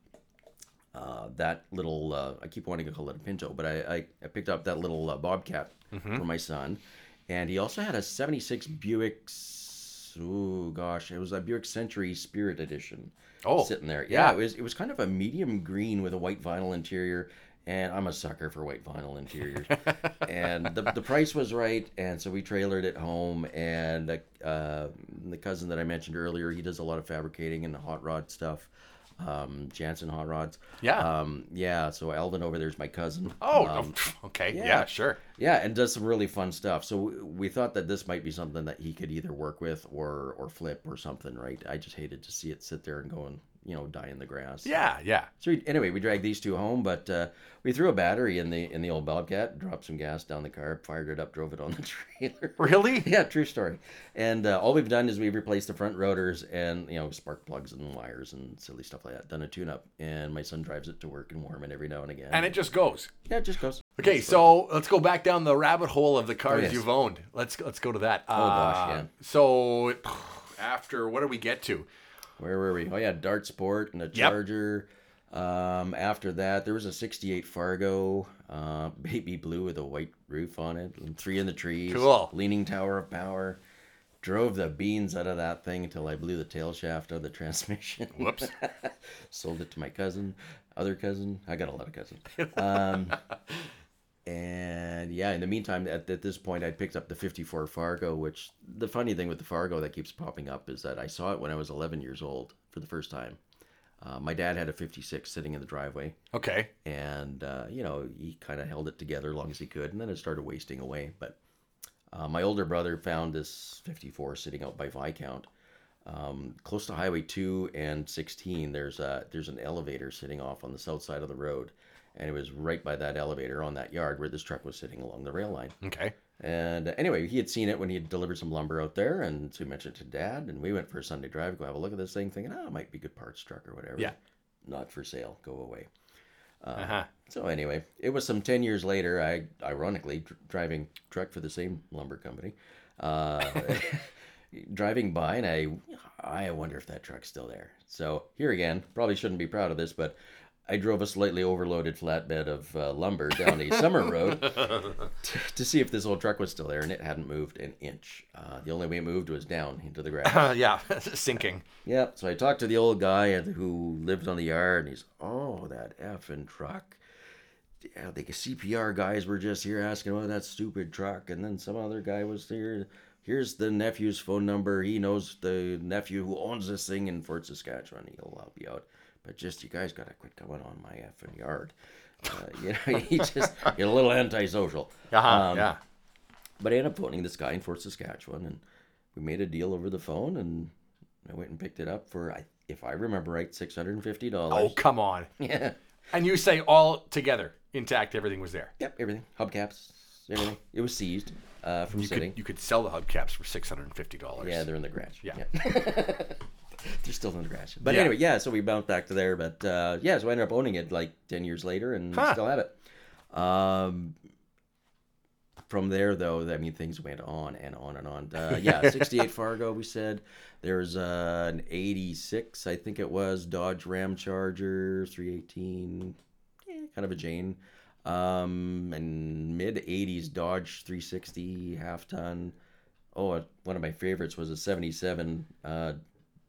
Uh, that little, uh, I keep wanting to call it a Pinto, but I, I, I picked up that little uh, Bobcat for my son. And he also had a 76 Buick, oh gosh, it was a Buick Century Spirit Edition Oh, sitting there. Yeah, yeah. it was it was kind of a medium green with a white vinyl interior, and I'm a sucker for white vinyl interiors. and the, the price was right, and so we trailered it home. And uh, the cousin that I mentioned earlier, he does a lot of fabricating and hot rod stuff. Um, Jansen hot rods. Yeah. Um, yeah. So Alvin over there's my cousin. Oh, Um, okay. Yeah. yeah. sure. yeah, and does some really fun stuff. So we- we thought that this might be something that he could either work with or or flip or something, right? I just hated to see it sit there and go and you know die in the grass. Yeah, yeah. So we, anyway, we dragged these two home, but uh, we threw a battery in the in the old Bobcat, dropped some gas down the car, fired it up, drove it on the trailer. Really? yeah, true story. And uh, all we've done is we've replaced the front rotors and you know spark plugs and wires and silly stuff like that. Done a tune-up, and my son drives it to work and warm it every now and again. And it just goes. yeah, it just goes. Okay, so let's go back down the rabbit hole of the cars Oh, yes. you've owned. Let's let's go to that. Oh gosh, yeah. So after what do we get to? Where were we? Oh yeah, Dart Sport and a Charger. Um, after that, there was a '68 Fargo, uh, baby blue with a white roof on it, and three in the trees. Cool. Leaning tower of power. Drove the beans out of that thing until I blew the tail shaft out of the transmission. Whoops. Sold it to my cousin, other cousin. I got a lot of cousins. Um, And yeah, in the meantime, at, at this point, I'd picked up the 54 Fargo, which the funny thing with the Fargo that keeps popping up is that I saw it when I was 11 years old for the first time. Uh, my dad had a 56 sitting in the driveway, Okay. and uh, you know he kind of held it together as long as he could, and then it started wasting away. But uh, my older brother found this 54 sitting out by Viscount, um, close to Highway 2 and 16. There's a there's an elevator sitting off on the south side of the road, and it was right by that elevator on that yard where this truck was sitting along the rail line. Okay. And uh, anyway, he had seen it when he had delivered some lumber out there, and so he mentioned it to Dad, and we went for a Sunday drive, go have a look at this thing, thinking, oh, it might be good parts truck or whatever. Yeah. Not for sale. Go away. Uh huh. So anyway, it was some ten years later. I ironically dr- driving truck for the same lumber company, uh, driving by, and I I wonder if that truck's still there. So here again, probably shouldn't be proud of this, but I drove a slightly overloaded flatbed of uh, lumber down a summer road to, to see if this old truck was still there, and it hadn't moved an inch. Uh, the only way it moved was down into the grass. Uh, yeah. Sinking. Yeah, so I talked to the old guy who lived on the yard, and he's, oh, that effing truck. Yeah, the CPR guys were just here asking about that stupid truck, and then some other guy was here. Here's the nephew's phone number. He knows the nephew who owns this thing in Fort Saskatchewan. He'll help you out. But just, you guys gotta quit going on my effing yard. Uh, you know, he just, you're a little antisocial. Uh huh. Um, yeah. But I ended up phoning this guy in Fort Saskatchewan, and we made a deal over the phone, and I went and picked it up for, I- if I remember right, six hundred and fifty dollars. Oh come on. yeah. And you say all together, intact, everything was there. Yep, everything, hubcaps, everything. It was seized uh, from You sitting. could you could sell the hubcaps for six hundred and fifty dollars. Yeah, they're in the garage. Yeah. they're still in the garage. But Yeah. anyway, yeah. So we bounced back to there, but uh, yeah, so I ended up owning it like ten years later, and Huh. still have it. Um, from there, though, I mean, things went on and on and on. Uh, yeah, 68 Fargo, we said. There's uh, an 86, I think it was, Dodge Ram Charger, 318, yeah, kind of a Jane. Um, and mid 80s Dodge 360 half ton. Oh, uh, one of my favorites was a 77 uh,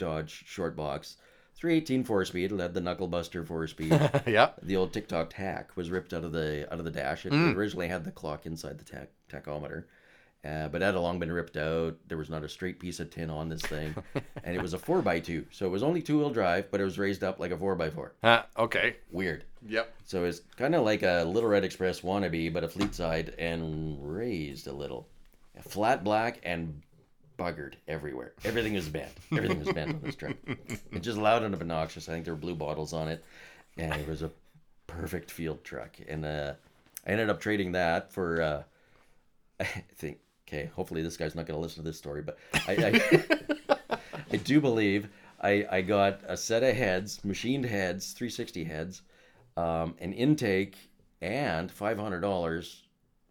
Dodge short box. 318 four speed, it had the knuckle buster four speed yeah. the old Tic-Toc-Tach was ripped out of the out of the dash. It Mm. originally had the clock inside the tachometer, uh, but that had long been ripped out. There was not a straight piece of tin on this thing, and it was a four x two, so it was only two wheel drive, but it was raised up like a four x four. Uh, okay. Weird. Yep. So it's kind of like a Little Red Express wannabe, but a fleet side and raised a little, flat black and buggered everywhere. Everything was banned. Everything was banned on this truck. It just loud and obnoxious. I think there were blue bottles on it, and it was a perfect field truck. And uh, I ended up trading that for. Uh, I think. Okay, hopefully this guy's not going to listen to this story, but I, I, I do believe I, I got a set of heads, machined heads, 360 heads, um, an intake, and $500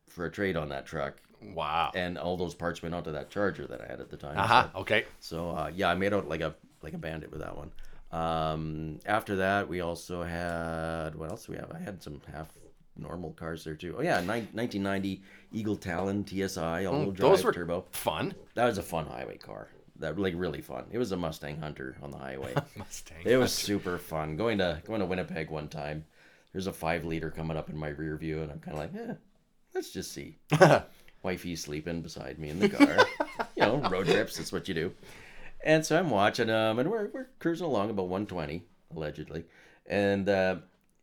for a trade on that truck. Wow. And all those parts went onto that charger that I had at the time. Uh huh. Okay. So uh, yeah, I made out like a like a bandit with that one. Um, after that, we also had what else do we have? I had some half normal cars there too. Oh yeah, nine, 1990 Eagle Talon TSI all-wheel Mm, Those were turbo. fun. That was a fun highway car. That like really fun. It was a Mustang Hunter on the highway. Mustang. it was super fun. Going to going to Winnipeg one time. There's a five liter coming up in my rear view, and I'm kind of like, eh, let's just see. Wifey's sleeping beside me in the car. you know, road trips, that's what you do. And so I'm watching them, and we're, we're cruising along about 120, allegedly. And uh,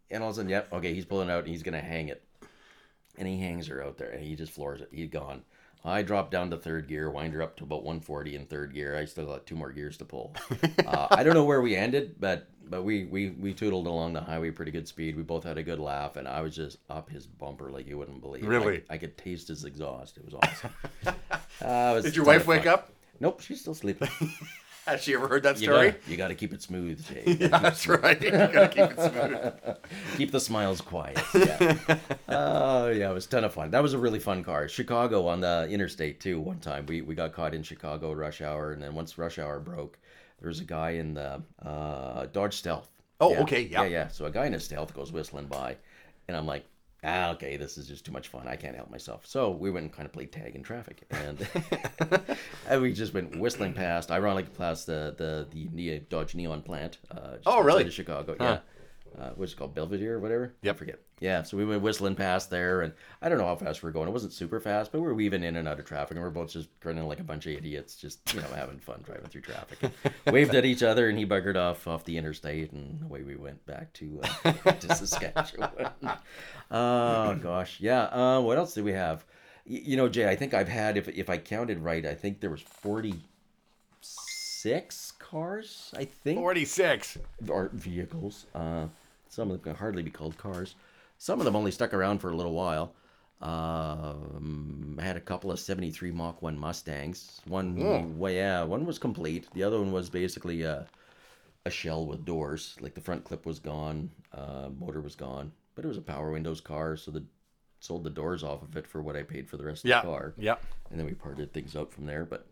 and all of a sudden, yep, okay, he's pulling out and he's going to hang it. And he hangs her out there, and he just floors it. He's gone. I dropped down to third gear, wind her up to about 140 in third gear. I still got two more gears to pull. uh, I don't know where we ended, but but we, we we tootled along the highway pretty good speed. We both had a good laugh, and I was just up his bumper like you wouldn't believe. Really? I, I could taste his exhaust. It was awesome. Uh, it was Did your wife wake up? Nope, she's still sleeping. Has she ever heard that You story? you gotta keep it smooth, Jay. That's right. You gotta keep it smooth. keep the smiles quiet. Yeah. Oh yeah, it was a ton of fun. That was a really fun car. Chicago on the interstate too. One time we we got caught in Chicago rush hour, and then once rush hour broke, there was a guy in the uh, Dodge Stealth. Oh, Yeah. okay, yeah. yeah, yeah. So a guy in a Stealth goes whistling by, and I'm like. Ah, okay, this is just too much fun. I can't help myself. So we went and kind of played tag in traffic, and, and we just went whistling past, ironically past the the the Dodge Neon plant. Uh, Oh, really? Chicago, Huh. Uh, what's it called, Belvidere or whatever. Yep. I forget. Yeah, so we went whistling past there, and I don't know how fast we were going. It wasn't super fast, but we were weaving in and out of traffic, and we are both just grinning like a bunch of idiots, just you know having fun driving through traffic. Waved at each other, and he buggered off off the interstate, and away we went back to uh, to Saskatchewan. oh gosh, yeah. Uh, what else do we have? Y- you know, Jay, I think I've had, if if I counted right, I think there was forty six cars. I think 46. or vehicles. Uh, some of them can hardly be called cars. Some of them only stuck around for a little while. Um, I had a couple of 73 Mach 1 Mustangs. One, well, yeah, one was complete. The other one was basically a, a shell with doors. Like the front clip was gone, uh, motor was gone, but it was a Power Windows car, so the sold the doors off of it for what I paid for the rest of Yeah. the car Yep. and then we parted things out from there. But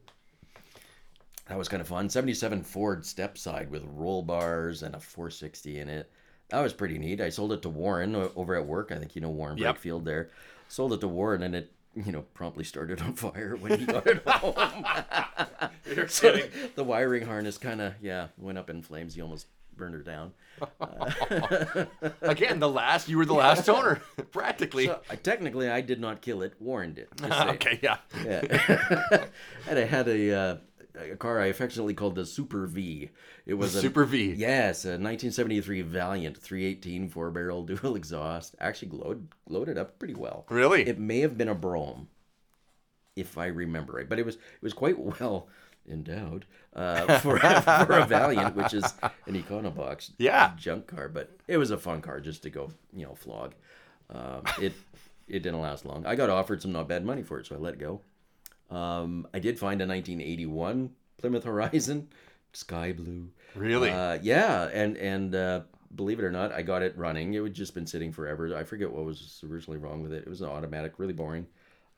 that was kind of fun. 77 Ford step side with roll bars and a 460 in it. That was pretty neat. I sold it to Warren over at work. I think you know Warren Yep. There. Sold it to Warren and it, you know, promptly started on fire when he got it home. You're So kidding. the wiring harness kind of, yeah, went up in flames. He almost burned her down. Again, the last, you were the last owner, practically. So, I, technically, I did not kill it. Warren did. okay, yeah. Yeah. and I had a uh, a car I affectionately called the Super V. It was a Super V. Yes, a 1973 Valiant 318 four barrel dual exhaust. Actually, glowed loaded up pretty well. Really? It may have been a Brougham, if I remember right, but it was it was quite well endowed uh, for for a Valiant, which is an Econobox Yeah. junk car. But it was a fun car just to go you know flog. Um, it it didn't last long. I got offered some not bad money for it, so I let it go. Um, I did find a 1981 Plymouth Horizon, sky blue. Really? Uh, yeah, and and uh, believe it or not, I got it running. It had just been sitting forever. I forget what was originally wrong with it. It was an automatic, really boring.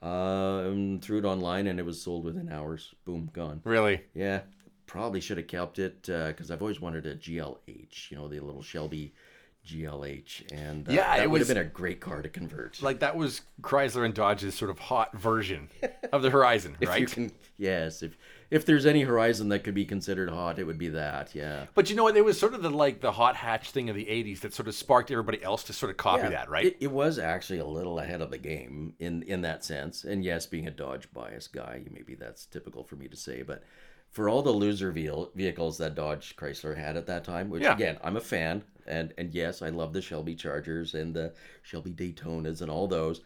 Um, threw it online and it was sold within hours. Boom, gone. really? Yeah, probably should have kept it because I've always wanted a GLH. You know, the little Shelby GLH, and uh, Yeah, that it would was- have been a great car to convert. Like that was Chrysler and Dodge's sort of hot version of the Horizon, if right? you can, yes, if if there's any Horizon that could be considered hot, it would be that. Yeah. But you know what? It was sort of the like the hot hatch thing of the '80s that sort of sparked everybody else to sort of copy Yeah, that, right? It, it was actually a little ahead of the game in in that sense. And yes, being a Dodge bias guy, maybe that's typical for me to say, but for all the loser vehicles that Dodge Chrysler had at that time, which Yeah. again, I'm a fan, and and yes, I love the Shelby Chargers and the Shelby Daytonas and all those.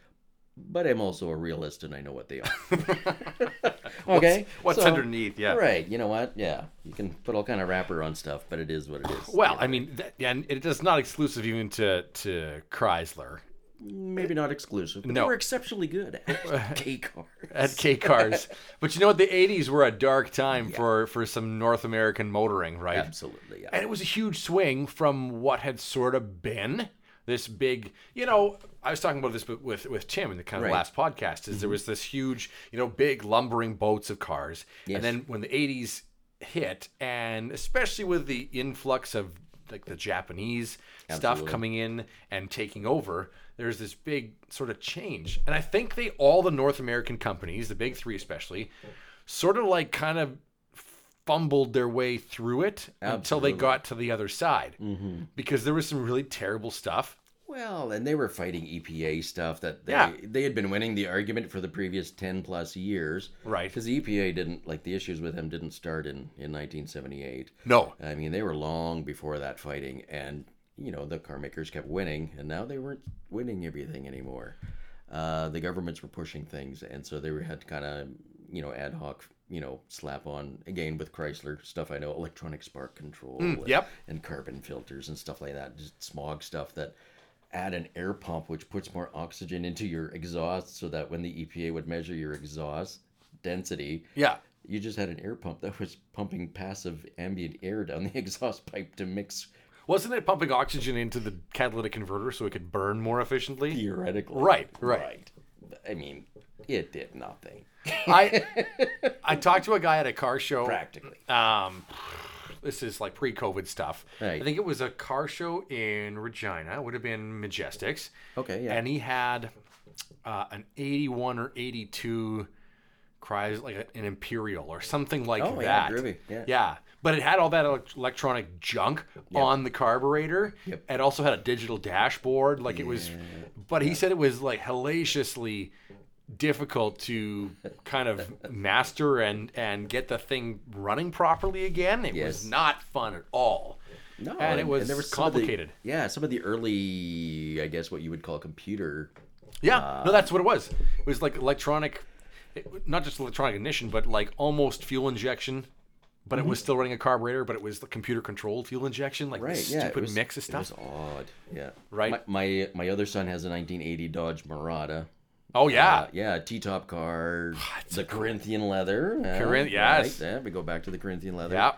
But I'm also a realist and I know what they are. okay. what's so- underneath, yeah. Right. You know what? Yeah. You can put all kind of wrapper on stuff, but it is what it is. Well, I mean, that, and it is not exclusive even to to Chrysler Maybe not exclusive, but No. they were exceptionally good at K cars. at K cars. but you know what? The '80s were a dark time for for some North American motoring, right? Absolutely, yeah. And it was a huge swing from what had sort of been this big, you know, I was talking about this with with, Tim in the kind of Right. last podcast is there mm-hmm. was this huge, you know, big lumbering boats of cars. Yes. And then when the 80s hit and especially with the influx of like the Japanese stuff coming in and taking over, there's this big sort of change. And I think they all the North American companies, the big 3 especially, sort of like kind of fumbled their way through it until they got to the other side mm-hmm. because there was some really terrible stuff. Well, and they were fighting EPA stuff that they Yeah. they had been winning the argument for the previous ten plus years. Right. Because the EPA didn't like the issues with them didn't start in in 1978. No. I mean they were long before that fighting, and you know the car makers kept winning, and now they weren't winning everything anymore. Uh, the governments were pushing things, and so they had to kind of you know ad hoc you know slap on again with Chrysler stuff. I know electronic spark control. and, Mm, yep. and carbon filters and stuff like that. Just smog stuff that add an air pump which puts more oxygen into your exhaust so that when the EPA would measure your exhaust density, Yeah. you just had an air pump that was pumping passive ambient air down the exhaust pipe to mix Wasn't it pumping oxygen into the catalytic converter so it could burn more efficiently? theoretically. Right, right. Right. I mean, it did nothing. I I talked to a guy at a car show. Practically. Um, this is like pre-COVID stuff. Right. I think it was a car show in Regina. It would have been Majestics. Okay, yeah. And he had uh, an 81 or 82 Chrys like an Imperial or something like Oh, yeah, groovy, yeah. yeah. But it had all that elec- electronic junk on the carburetor. Yep. It also had a digital dashboard. Like it was, but he said it was like hellaciously difficult to kind of master and and get the thing running properly again. It Yes. was not fun at all. No, And it was some of the- complicated. yeah, some of the early, I guess, what you would call computer. Yeah, no, uh, that's what it was. It was like electronic, not just electronic ignition, but like almost fuel injection. But it was still running a carburetor, but it was the computer controlled fuel injection, like Mm-hmm. Right. this Yeah. stupid was, mix of stuff. It was odd. Yeah. Right. My, my my other son has a 1980 Dodge Mirada. oh yeah, Uh, yeah, T-top car, the Corinthian leather. uh, Corinth- right, yeah, we go back to the Corinthian leather. yeah.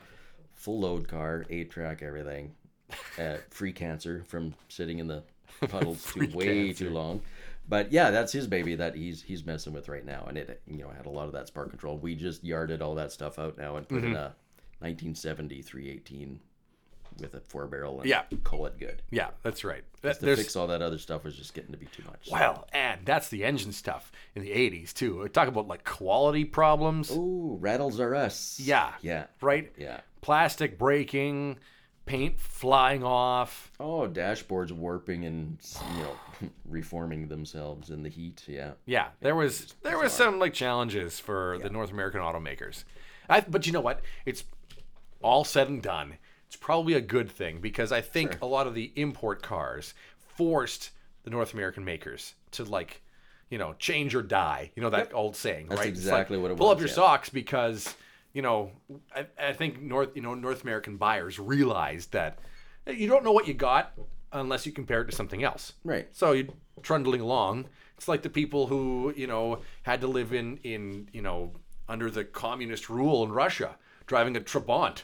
Full load car, eight track, everything. Uh, free cancer from sitting in the puddles too way cancer. too long. But yeah, that's his baby that he's he's messing with right now, and it you know had a lot of that spark control. We just yarded all that stuff out now and put Mm-hmm. in a 1970 318 with a four barrel and Yeah. call it good. Yeah, that's right. That, To fix all that other stuff was just getting to be too much. well, and that's the engine stuff in the '80s too. Talk about like quality problems, Ooh, rattles are us. Yeah. Yeah. right? Yeah. Plastic breaking, paint flying off. Oh, dashboards warping and you know reforming themselves in the heat. Yeah. Yeah, there was there was some like challenges for the North American automakers. I, but you know what? It's all said and done. It's probably a good thing because I think a lot of the import cars forced the North American makers to like, you know, change or die. You know that old saying, That's right? Exactly what it Pull was, up your yeah. socks because you know I, I think North you know North American buyers realized that you don't know what you got unless you compare it to something else. Right. So you're trundling along. It's like the people who, you know, had to live in, in you know, under the communist rule in Russia, driving a Trabant.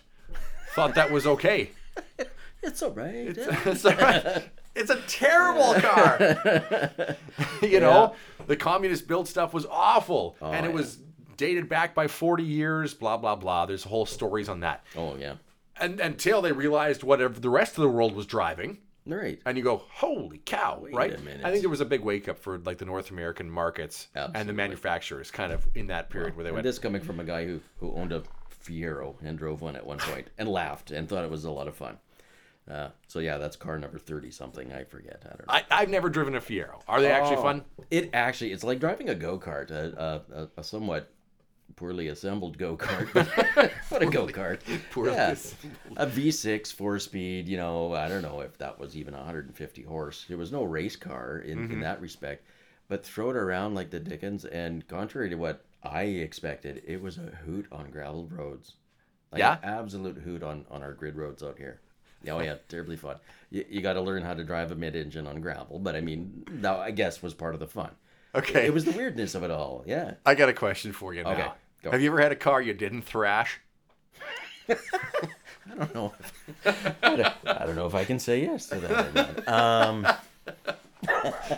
Thought that was okay. It's all right. it's, a, it's a terrible car. you know, the communist built stuff was awful. Oh, and it yeah. was dated back by 40 years, blah, blah, blah. There's whole stories on that. oh yeah. And until they realized whatever the rest of the world was driving, Right. and you go, "Holy cow!" right? a minute. I think there was a big wake up for like the North American markets and the manufacturers, kind of in that period where they And went, this coming from a guy who who owned a Fiero and drove one at one point and laughed and thought it was a lot of fun. Uh, so yeah, that's car number thirty something. I forget. I don't know. I, "I've never driven a Fiero. Are they actually Oh, fun?" It actually, it's like driving a go kart, a, a, a, somewhat poorly assembled go kart, but, but a go kart. Poorly yeah. assembled. A V6 four speed. You know, I don't know if that was even 150 horse. There was no race car in, Mm-hmm. in that respect, but throw it around like the Dickens. And contrary to what I expected, it was a hoot on gravel roads. Like Yeah? an absolute hoot on on our grid roads out here. Oh yeah, terribly fun. You, you got to learn how to drive a mid-engine on gravel, but I mean, that I guess was part of the fun. Okay, It was the weirdness of it all. Yeah. I got a question for you now. Okay, go. Have you ever had a car you didn't thrash? I don't know. If, I, don't, I don't know if I can say yes to that. Or not. Um,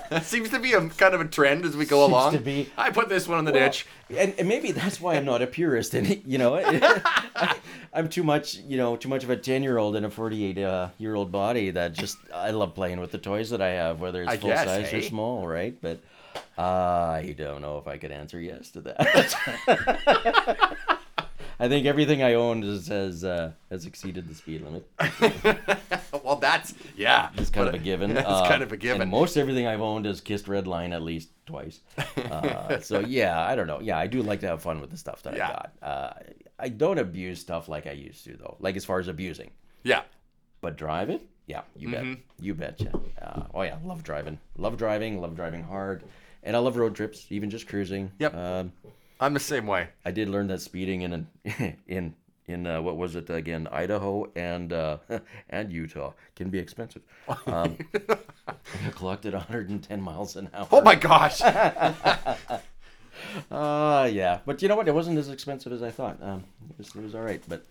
That seems to be a kind of a trend as we go Seems along. to be. I put this one in the ditch. and, and maybe that's why I'm not a purist. And you know, I, I'm too much. You know, too much of a ten year old in a 48 uh, year old body that just I love playing with the toys that I have, whether it's I full guess, size or eh? small, right? But I don't know if I could answer yes to that. I think everything I own is, has uh, has exceeded the speed limit. well, that's yeah. It's kind of a given. It's Uh, kind of a given. Most everything I've owned has kissed red line at least twice. Uh, so yeah, I don't know. Yeah, I do like to have fun with the stuff that Yeah. I got. Uh, I don't abuse stuff like I used to though. Like as far as abusing, yeah. but drive it. Yeah, you bet. You betcha. Uh, oh yeah, love driving. Love driving. Love driving hard. And I love road trips, even just cruising. Yep. Um, I'm the same way. I did learn that speeding in in in uh, what was it again? Idaho and uh, and Utah can be expensive. Um, I clocked at 110 miles an hour. Oh my gosh. Uh, yeah, but you know what? It wasn't as expensive as I thought. Um, it was it was all right, but.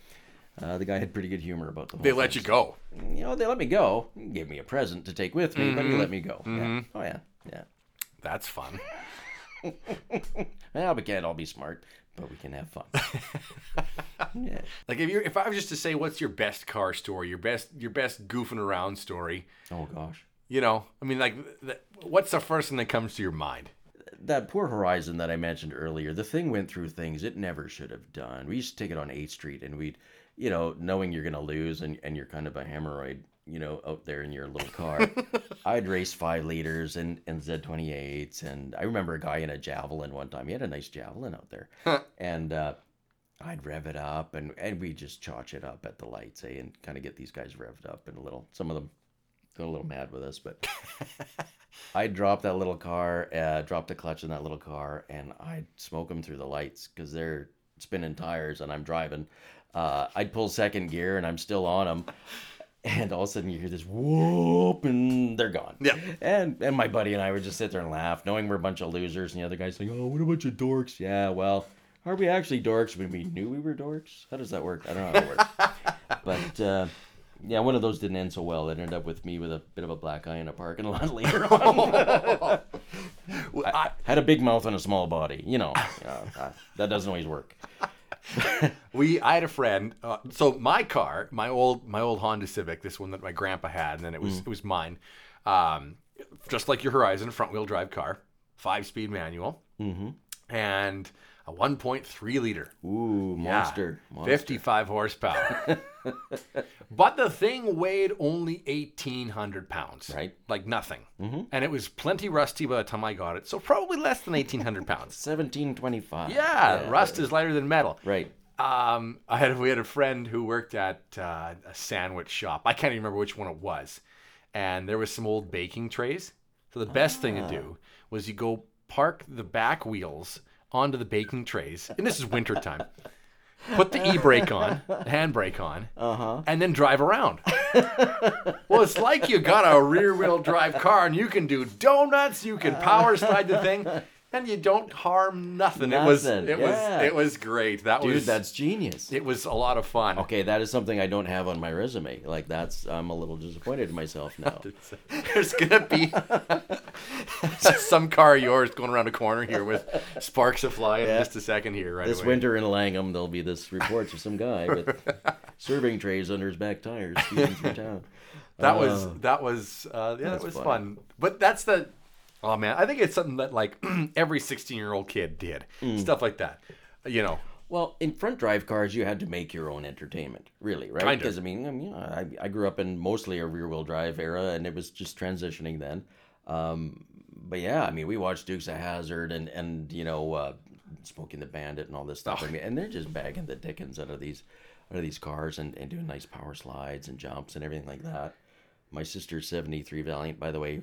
Uh, the guy had pretty good humor about the whole they thing. let you go. You know, they let me go. He gave me a present to take with me, but Mm-hmm. he let me go. Yeah. Oh yeah, yeah. That's fun. Well, we can't all be smart, but we can have fun. yeah. Like if you if I was just to say what's your best car story, your best your best goofing around story, Oh gosh. you know, I mean like what's the first thing that comes to your mind? that poor Horizon that I mentioned earlier, the thing went through things it never should have done. We used to take it on 8th Street and we'd, you know, knowing you're going to lose and, and you're kind of a hemorrhoid, you know, out there in your little car. I'd race five liters and, and Z28s. And I remember a guy in a Javelin one time. He had a nice Javelin out there. and uh, I'd rev it up and, and we just chotch it up at the lights, eh? And kind of get these guys revved up and a little, some of them got a little mad with us, but I dropped that little car, uh, dropped the clutch in that little car, and I'd smoke them through the lights because they're spinning tires and I'm driving. Uh, I'd pull second gear and I'm still on them. And all of a sudden you hear this whoop and they're gone. Yeah. And and my buddy and I would just sit there and laugh, knowing we're a bunch of losers. And the other guy's like, oh, what a bunch of dorks. Yeah, well, are we actually dorks when we knew we were dorks? How does that work? I don't know how that works. but uh, yeah, one of those didn't end so well. It ended up with me with a bit of a black eye in a parking lot later on. I had a big mouth and a small body. You know, uh, that doesn't always work. we I had a friend. Uh, so my car, my old my old Honda Civic, this one that my grandpa had, and then it was it was mine. Um, just like your Horizon, front wheel drive car, five speed manual, mm-hmm. and a 1.3 liter. Ooh, Yeah, monster. monster. 55 horsepower. but the thing weighed only 1,800 pounds. Right. Like nothing. And it was plenty rusty by the time I got it. So probably less than 1,800 pounds. 1725. Yeah, rust is lighter than metal. Right. Um, I had we had a friend who worked at uh, a sandwich shop. I can't even remember which one it was, and there was some old baking trays. So the best thing to do was you go park the back wheels onto the baking trays, and this is wintertime. Put the e brake on, handbrake on, uh-huh. and then drive around. well, it's like you got a rear wheel drive car, and you can do donuts, you can power slide the thing, and you don't harm nothing. It was it yeah. was it was great. That Dude, was that's genius. it was a lot of fun. Okay, that is something I don't have on my resume. Like that's I'm a little disappointed in myself now. There's gonna be some car of yours going around a corner here with sparks of fly in just a second here, right this away. winter in Langham, there'll be this report of some guy with serving trays under his back tires speeding through town. That was Oh. that was uh, yeah, that was funny. fun. But that's the oh man, I think it's something that like every 16 year old kid did Mm. stuff like that. You know, Well, in front drive cars, you had to make your own entertainment, really, right? Because I mean, I mean, I, I grew up in mostly a rear wheel drive era, and it was just transitioning then. Um, but yeah, I mean, we watched Dukes of Hazzard and and you know, uh, Smokey and the Bandit and all this stuff. I mean, and they're just bagging the dickens out of these out of these cars and, and doing nice power slides and jumps and everything like that. My sister's seventy three Valiant, by the way,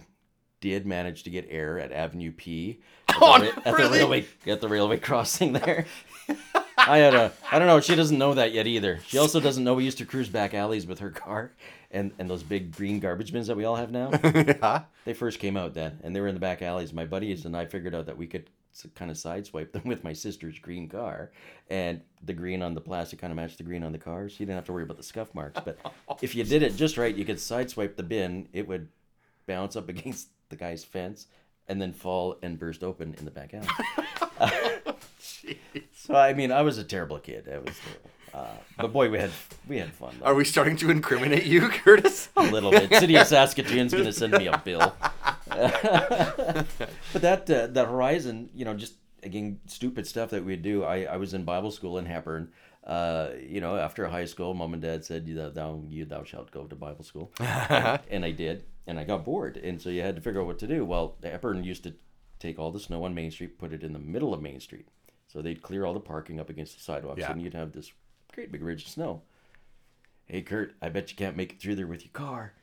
did manage to get air at Avenue P at the, Oh, ra- at the railway at the railway crossing there. I had a I don't know, she doesn't know that yet either. She also doesn't know we used to cruise back alleys with her car and and those big green garbage bins that we all have now. yeah. They first came out then and they were in the back alleys. My buddies and I figured out that we could kind of sideswipe them with my sister's green car and the green on the plastic kind of matched the green on the car so you didn't have to worry about the scuff marks but if you did it just right you could sideswipe the bin it would bounce up against the guy's fence and then fall and burst open in the back alley so I mean, I was a terrible kid. I was terrible. Uh, but boy, we had we had fun. Though. Are we starting to incriminate you, Curtis? A little bit. City of Saskatoon's gonna send me a bill. but that uh, that Horizon, you know, just again stupid stuff that we'd do. I, I was in Bible school in Hepburn. Uh, you know, after high school, mom and dad said, "Thou thou you thou shalt go to Bible school," and I did, and I got bored, and so you had to figure out what to do. Well, the Hepburn used to take all the snow on Main Street, put it in the middle of Main Street, so they'd clear all the parking up against the sidewalks, Yeah. and you'd have this great big ridge of snow. Hey Kurt, I bet you can't make it through there with your car.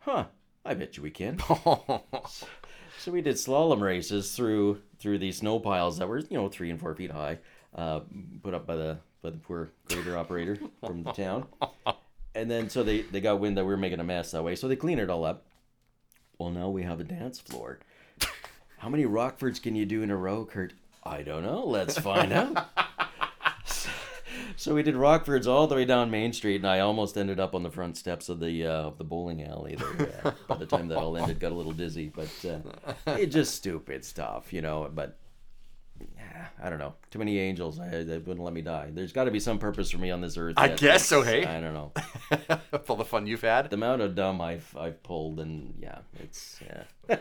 Huh? I bet you we can. So we did slalom races through through these snow piles that were you know three and four feet high, uh, put up by the by the poor grader operator from the town. And then so they they got wind that we were making a mess that way, so they cleaned it all up. Well, now we have a dance floor. How many Rockfords can you do in a row, Kurt? I don't know. Let's find out. So we did Rockfords all the way down Main Street, and I almost ended up on the front steps of the uh, of the bowling alley. There. Uh, by the time that all ended, got a little dizzy, but uh, it's just stupid stuff, you know. But I don't know. Too many angels. I, they wouldn't let me die. There's got to be some purpose for me on this earth. I yet. guess so, hey? I don't know. All the fun you've had. The amount of dumb I've I've pulled, and yeah, it's yeah.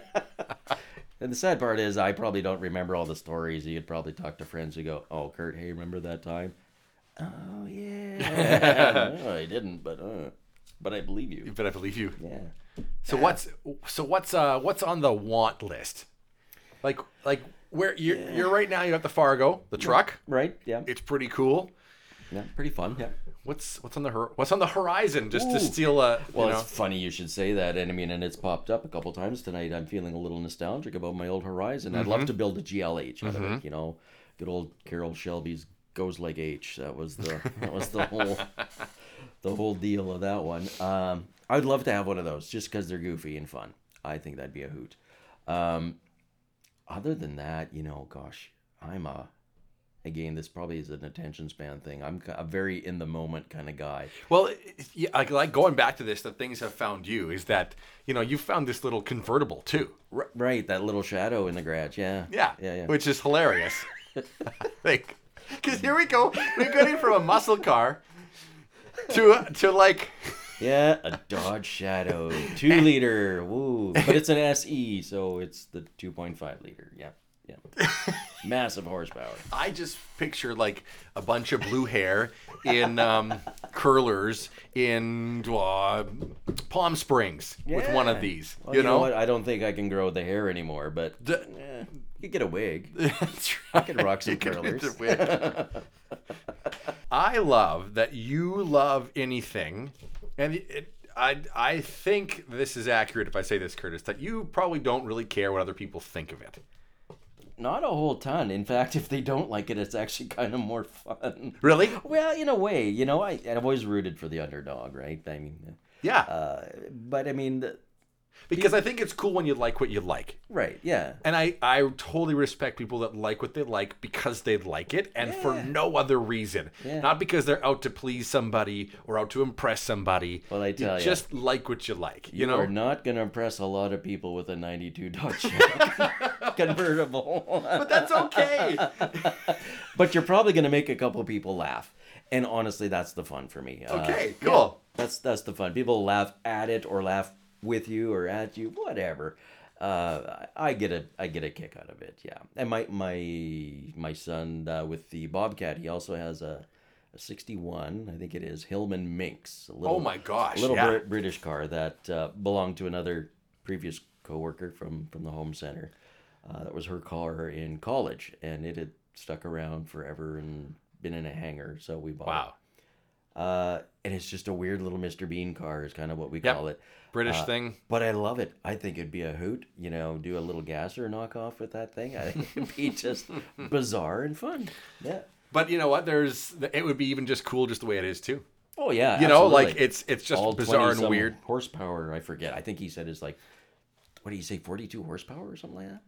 And the sad part is, I probably don't remember all the stories. You'd probably talk to friends who go, "Oh, Kurt, hey, remember that time?" Oh yeah. no, I didn't, but uh, but I believe you. But I believe you. Yeah. So what's so what's uh what's on the want list? Like like where you're you're right now. You got the Fargo, the truck. Right. Yeah. It's pretty cool. Yeah. Pretty fun. Yeah. What's what's on the what's on the horizon? Just to steal a Well, you know. it's funny you should say that, and I mean, and it's popped up a couple times tonight. I'm feeling a little nostalgic about my old Horizon. I'd Mm-hmm. love to build a GLH out of it. You know, good old Carroll Shelby's goes like H. That was the that was the whole the whole deal of that one. Um, I'd love to have one of those just because they're goofy and fun. I think that'd be a hoot. Um, other than that, you know, gosh, I'm a again. This probably is an attention span thing. I'm a very in the moment kind of guy. Well, yeah, like, like going back to this, the things have found you is that you know you found this little convertible too. R- right, that little shadow in the garage. Yeah. Yeah, Yeah. Yeah. which is hilarious. like, because here we go, we're in from a muscle car to to like Yeah, a Dodge Shadow, two liter. Woo! But it's an SE, so it's the two point five liter. Yeah, yeah. Massive horsepower. I just picture like a bunch of blue hair in um, curlers in uh, Palm Springs with one of these. Well, you, know, what? I don't think I can grow the hair anymore, but The- eh, you get a wig. That's I right. can rock some You curlers. I love that you love anything, and it, I I think this is accurate if I say this, Curtis, that you probably don't really care what other people think of it. Not a whole ton. In fact, if they don't like it, it's actually kind of more fun. Really? Well, in a way, you know, I I've always rooted for the underdog, right? I mean, Yeah, uh, but I mean, the, because I think it's cool when you like what you like. right? Yeah. And I, I totally respect people that like what they like because they like it and for no other reason. Yeah. Not because they're out to please somebody or out to impress somebody. Well, I you tell ya. just like what you like. You, You, know? are not going to impress a lot of people with a 92 Dodge convertible. but that's okay. but you're probably going to make a couple people laugh. And honestly, that's the fun for me. Uh, Okay, yeah, cool. that's that's the fun. People laugh at it or laugh with you or at you, whatever. Uh, I get a I get a kick out of it. Yeah. And my my my son uh, with the Bobcat, he also has a, a 61, I think it is Hillman Minx. A little, Oh my gosh, A little yeah. Brit- British car that uh, belonged to another previous coworker from from the home center. Uh, that was her car in college, and it had stuck around forever and been in a hangar. So we bought wow. Uh, and it's just a weird little Mr. Bean car, is kind of what we Yep. call it. British Uh, thing. But I love it. I think it'd be a hoot. You know, do a little gasser knockoff with that thing. I think it'd be just bizarre and fun. Yeah. But you know what? There's it would be even just cool just the way it is too. Oh yeah. You know, like it's it's just All bizarre and weird. Horsepower, I forget. I think he said is like, what do you say, 42 horsepower or something like that?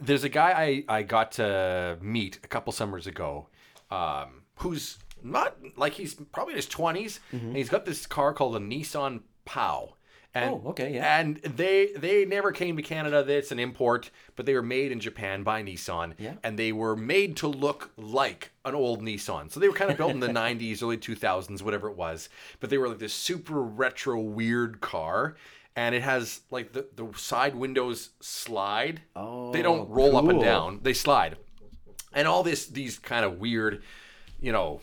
There's a guy I, I got to meet a couple summers ago, um, who's not like he's probably in his 20s, mm-hmm. and he's got this car called a Nissan Pao. And, Oh, okay, yeah. And they they never came to Canada. It's an import, but they were made in Japan by Nissan. Yeah. And they were made to look like an old Nissan. So they were kind of built in the 90s, early 2000s, whatever it was. But they were like this super retro, weird car. And it has like the, the side windows slide. Oh, They don't roll up and down; they slide. And all this, these kind of weird, you know,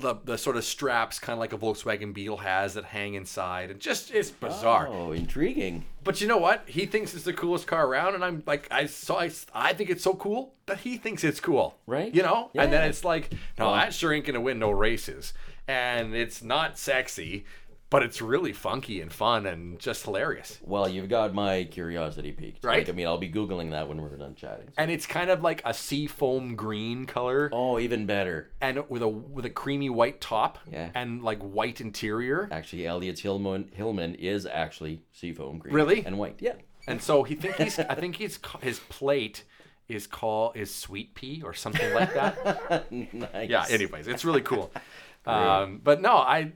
the the sort of straps, kind of like a Volkswagen Beetle has that hang inside, and just it's bizarre. Oh, intriguing. But you know what? He thinks it's the coolest car around, and I'm like, I saw, I, I think it's so cool that he thinks it's cool, Right. You know, and then it's like, no, that sure ain't gonna win no races, and it's not sexy, but it's really funky and fun and just hilarious. Well, you've got my curiosity peaked. Right. Like, I mean, I'll be googling that when we're done chatting. And it's kind of like a sea foam green color. Oh, even better. and with a with a creamy white top Yeah. and like white interior. Actually, Elliot's Hillman Hillman is actually seafoam green. Really? And white. Yeah. And so he think he's I think he's his plate is called is sweet pea or something like that. nice. yeah. Anyways, it's really cool. Um, but no, I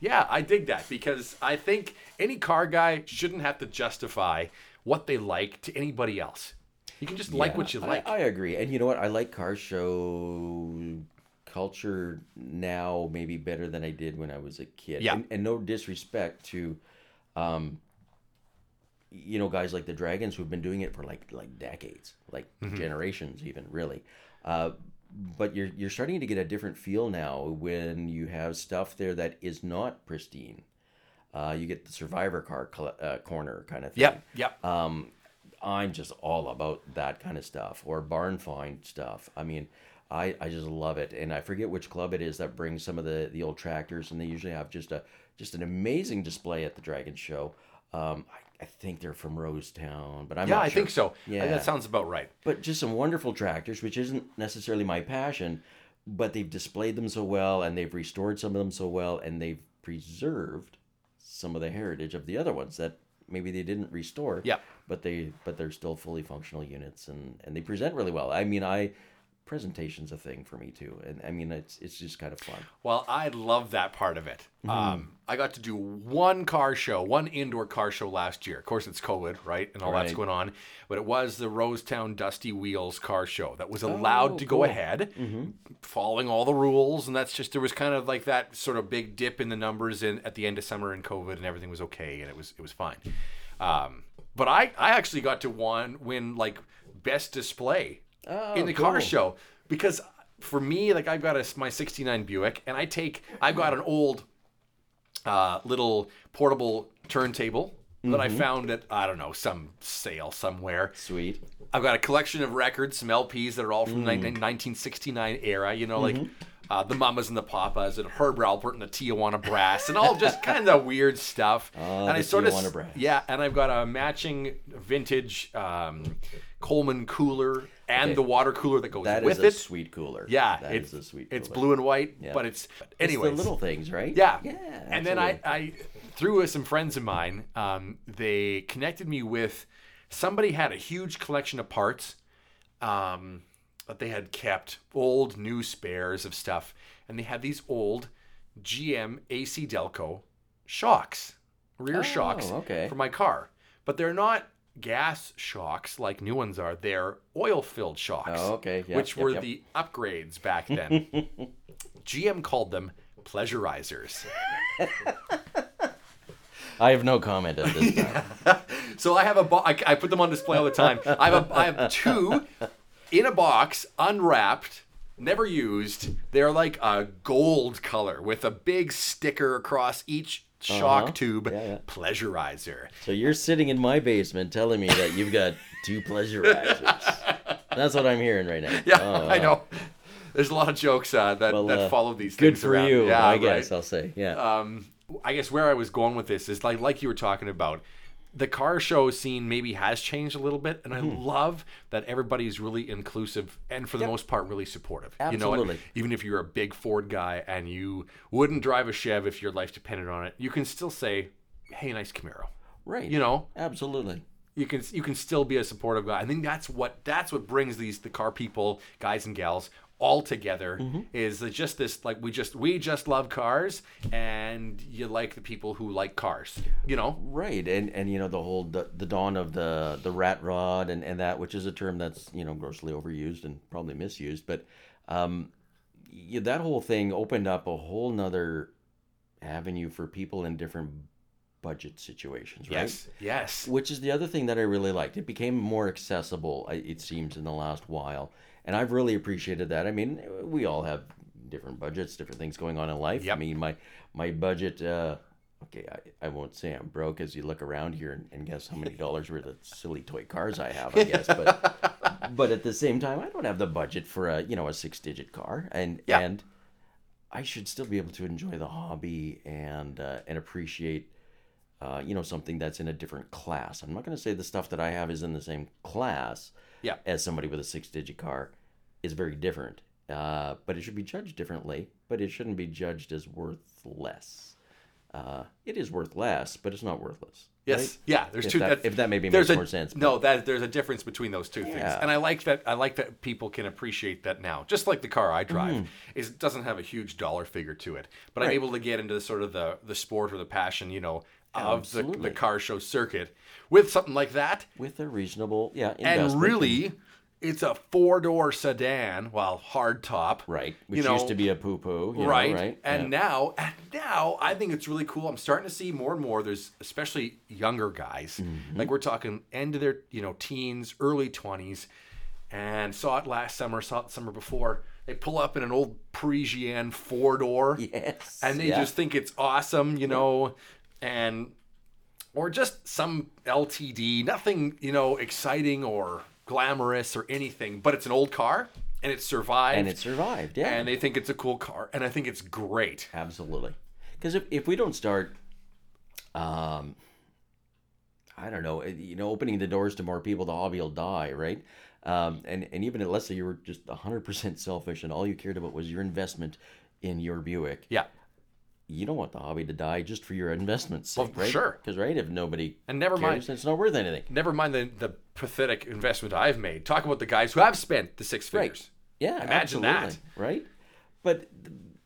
yeah I dig that because I think any car guy shouldn't have to justify what they like to anybody else. You can just like what you I- like. I, agree. And you know what? I like car show culture now maybe better than I did when I was a kid. Yeah. And, and no disrespect to um, you know, guys like the Draggins who've been doing it for like like decades, like Mm-hmm. generations, even really. Uh, but you're you're starting to get a different feel now when you have stuff there that is not pristine. Uh, you get the survivor car col- uh, corner kind of thing. Yep. Yep. Um, I'm just all about that kind of stuff or barn find stuff. I mean, I, I just love it, and I forget which club it is that brings some of the, the old tractors, and they usually have just a just an amazing display at the Draggins Show. Um, I, I think they're from Rosetown, but I'm yeah, I sure. think so. Yeah. that sounds about right. But just some wonderful tractors, which isn't necessarily my passion, but they've displayed them so well, and they've restored some of them so well, and they've preserved some of the heritage of the other ones that maybe they didn't restore. Yeah. But they but they're still fully functional units, and and they present really well. I mean, I presentation's a thing for me too, and I mean it's it's just kind of fun. Well, I love that part of it. Mm-hmm. Um, I got to do one car show, one indoor car show last year. Of course, it's COVID, right, and all that's going on. But it was the Rosetown Dusty Wheels car show that was allowed Oh, to go cool. ahead, following all the rules. And that's just there was kind of like that sort of big dip in the numbers in at the end of summer in COVID, and everything was okay, and it was it was fine. Um, but I I actually got to one win like best display Oh, in the car show. Because for me like i've got a my 69 buick and i take i've got an old uh, little portable turntable that i found at i don't know some sale somewhere. Sweet. i've got a collection of records some lps that are all from the 1969 era you know like uh, the mamas and the papas and herb alpert and the tijuana brass and all just kind of weird stuff. And i sort of brass. yeah and i've got a matching vintage um, coleman cooler and Okay. the water cooler that goes That with is a sweet cooler. yeah, that it's is a sweet. Cooler. It's blue and white, Yeah. but it's It's anyway. the little things, right? yeah, Yeah. And then I, absolutely. I through with some friends of mine, um, they connected me with somebody had a huge collection of parts um, that they had kept, old new spares of stuff, and they had these old GM AC Delco shocks, rear shocks Oh, okay. for my car, but they're not gas shocks like new ones are. They're oil filled shocks Oh, okay. Yep, which yep, were yep. the upgrades back then. GM called them pleasurizers. I have no comment at this time. So I have a bo- I, I put them on display all the time. I have a, I have two in a box, unwrapped, never used. They're like a gold color with a big sticker across each shock Uh-huh. tube. Yeah, yeah. Pleasurizer. So you're sitting in my basement telling me that you've got two pleasurizers. That's what I'm hearing right now. Yeah, Oh, I know. There's a lot of jokes uh, that Well, that uh, follow these Good things for around. you, Yeah, I right. guess I'll say. Yeah. um, I guess where I was going with this is like like you were talking about. The car show scene maybe has changed a little bit, and I Mm-hmm. love that everybody is really inclusive and for the most part really supportive. You know, Absolutely. even if you're a big Ford guy and you wouldn't drive a Chev if your life depended on it, you can still say, "Hey, nice Camaro." right. You know, Absolutely. you can you can still be a supportive guy. I think that's what that's what brings these the car people, guys and gals, all together. Mm-hmm. Is that just this like we just we just love cars, and you like the people who like cars. You know, Right, and and you know the whole the, the dawn of the the rat rod and and that which is a term that's you know grossly overused and probably misused, but um, yeah, that whole thing opened up a whole nother avenue for people in different budget situations, right? yes, yes, Which is the other thing that I really liked. It became more accessible, it seems, in the last while, and I've really appreciated that. I mean, we all have different budgets, different things going on in life. Yep. I mean, my my budget. Uh, okay, I, I won't say I'm broke as you look around here and, and guess how many dollars worth of silly toy cars I have. I guess, but but at the same time, I don't have the budget for a you know a six digit car, and Yeah. and I should still be able to enjoy the hobby and uh, and appreciate uh, you know, something that's in a different class. I'm not going to say the stuff that I have is in the same class Yeah. as somebody with a six digit car. It's very different. Uh, but it should be judged differently, but it shouldn't be judged as worth less. Uh, it is worth less, but it's not worthless. yes, right? yeah. There's If two. that- if that maybe makes a- more sense, but- No, that there's a difference between those two things, and I like that. I like that people can appreciate that now. Just like the car I drive, Mm-hmm. is doesn't have a huge dollar figure to it, but I'm able to get into the sort of the the sport or the passion, you know, of the, the car show circuit with something like that, With a reasonable, yeah, and really it's a four door sedan, well, hard top. Right. You Which know, used to be a poo poo. right. right. And Yeah. now, and now, I think it's really cool. I'm starting to see more and more. There's especially younger guys, Mm-hmm. like we're talking end of their you know teens, early 20s, and saw it last summer, saw it summer before. They pull up in an old Parisienne four door, Yes. and they yeah. just think it's awesome, you know, and or just some LTD, nothing you know exciting or glamorous or anything, but it's an old car and it survived and it survived. Yeah. and they think it's a cool car, and I think it's great. Absolutely. Because if, if we don't start, um, I don't know, eh, you know, opening the doors to more people, the hobby will die, right? Um, and, and even let's say you were just 100% selfish and all you cared about was your investment in your Buick, Yeah, you don't want the hobby to die just for your investment's Well, right? sure. Because, right, if nobody and never mind, it's not worth anything. never mind the the pathetic investment I've made. Talk about the guys who have spent the six Right. figures. Yeah, Imagine absolutely, that. right? But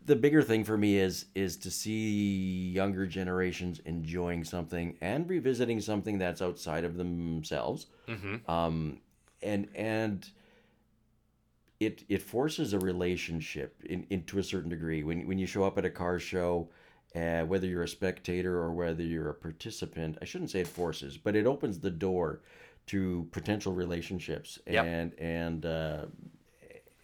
the bigger thing for me is is to see younger generations enjoying something and revisiting something that's outside of themselves. Mm-hmm. Um, and and it it forces a relationship in, into a certain degree when when you show up at a car show. Uh, whether you're a spectator or whether you're a participant, I shouldn't say it forces, but it opens the door to potential relationships Yep. and and uh,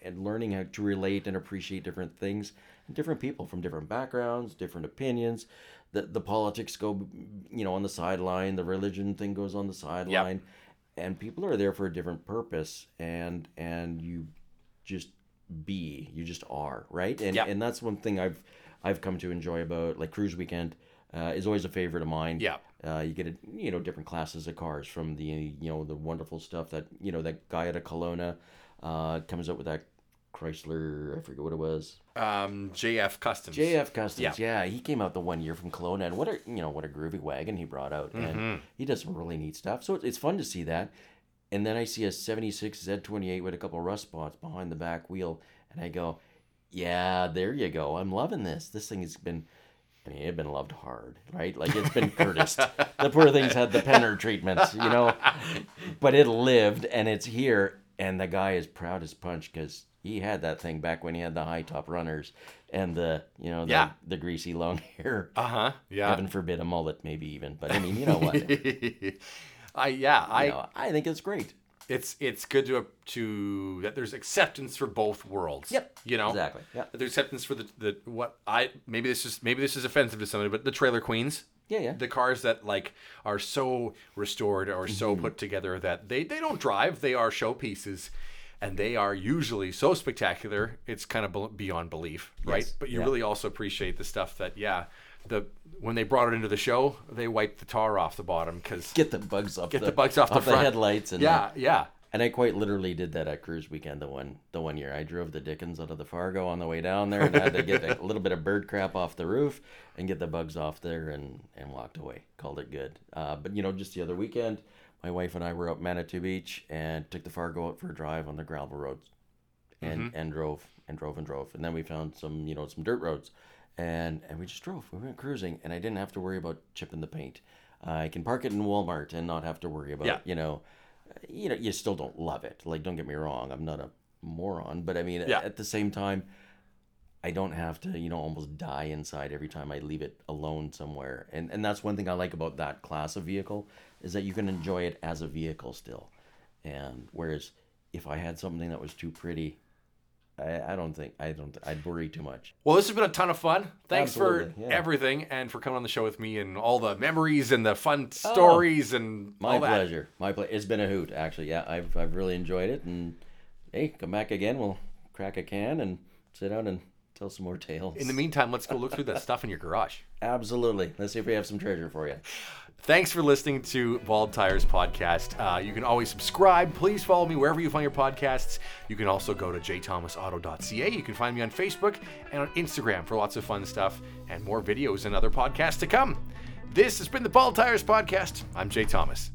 and learning how to relate and appreciate different things and different people from different backgrounds, different opinions. The the politics go, you know, on the sideline. The religion thing goes on the sideline, and people are there for a different purpose. And and you just be, you just are, right? And Yep. and that's one thing I've I've come to enjoy about like cruise weekend. Uh, is always a favorite of mine. Yeah. Uh, you get a, you know different classes of cars from the you know the wonderful stuff that you know that guy at a Kelowna uh, comes up with that Chrysler I forget what it was Um, JF Customs. JF Customs yeah. yeah. he came out the one year from Kelowna and what a you know what a groovy wagon he brought out Mm-hmm. and he does some really neat stuff so it's, it's fun to see that and then I see a 76 Z28 with a couple rust spots behind the back wheel and I go yeah there you go I'm loving this this thing has been Mean, it had been loved hard, right? Like it's been courtesed. the poor thing's had the penner treatments, you know, but it lived and it's here. And the guy is proud as punch because he had that thing back when he had the high top runners and the, you know, the, Yeah. the greasy long hair. Uh huh. Yeah. Heaven forbid a mullet, maybe even. But I mean, you know what? I yeah. I know, I think it's great. It's it's good to to that there's acceptance for both worlds. Yep, You know exactly, yeah. There's acceptance for the the what I maybe this is maybe this is offensive to somebody, but the trailer queens. Yeah, yeah. The cars that like are so restored or so Mm-hmm. put together that they they don't drive. They are showpieces. And they are usually so spectacular, it's kind of beyond belief, right? Yes, But you yeah. really also appreciate the stuff that, yeah, the when they brought it into the show, they wiped the tar off the bottom because Get the bugs off get the, the bugs off, the front headlights. And yeah, yeah. And I quite literally did that at cruise weekend the one the one year. I drove the Dickens out of the Fargo on the way down there and I had to get a little bit of bird crap off the roof and get the bugs off there and and walked away. Called it good. Uh, but you know, just the other weekend, my wife and I were up Manitou Beach and took the Fargo out for a drive on the gravel roads, and and drove and drove and drove, and then we found some you know some dirt roads, and and we just drove. We went cruising, and I didn't have to worry about chipping the paint. I can park it in Walmart and not have to worry about Yeah. you know you know, you still don't love it. Like, don't get me wrong, I'm not a moron, but I mean, Yeah. at the same time, I don't have to, you know, almost die inside every time I leave it alone somewhere. And and that's one thing I like about that class of vehicle is that you can enjoy it as a vehicle still. And whereas if I had something that was too pretty, I, I don't think I don't I'd worry too much. Well, this has been a ton of fun. Thanks for yeah. everything and for coming on the show with me and all the memories and the fun oh, stories and My all that. pleasure. My ple- It's been a hoot, actually. Yeah, I've I've really enjoyed it. And hey, come back again. We'll crack a can and sit down and tell some more tales. In the meantime, let's go look through that stuff in your garage. Absolutely. Let's see if we have some treasure for you. Thanks for listening to Bald Tires Podcast. Uh, you can always subscribe. Please follow me wherever you find your podcasts. You can also go to jthomasauto.ca. You can find me on Facebook and on Instagram for lots of fun stuff and more videos and other podcasts to come. This has been the Bald Tires Podcast. I'm Jay Thomas.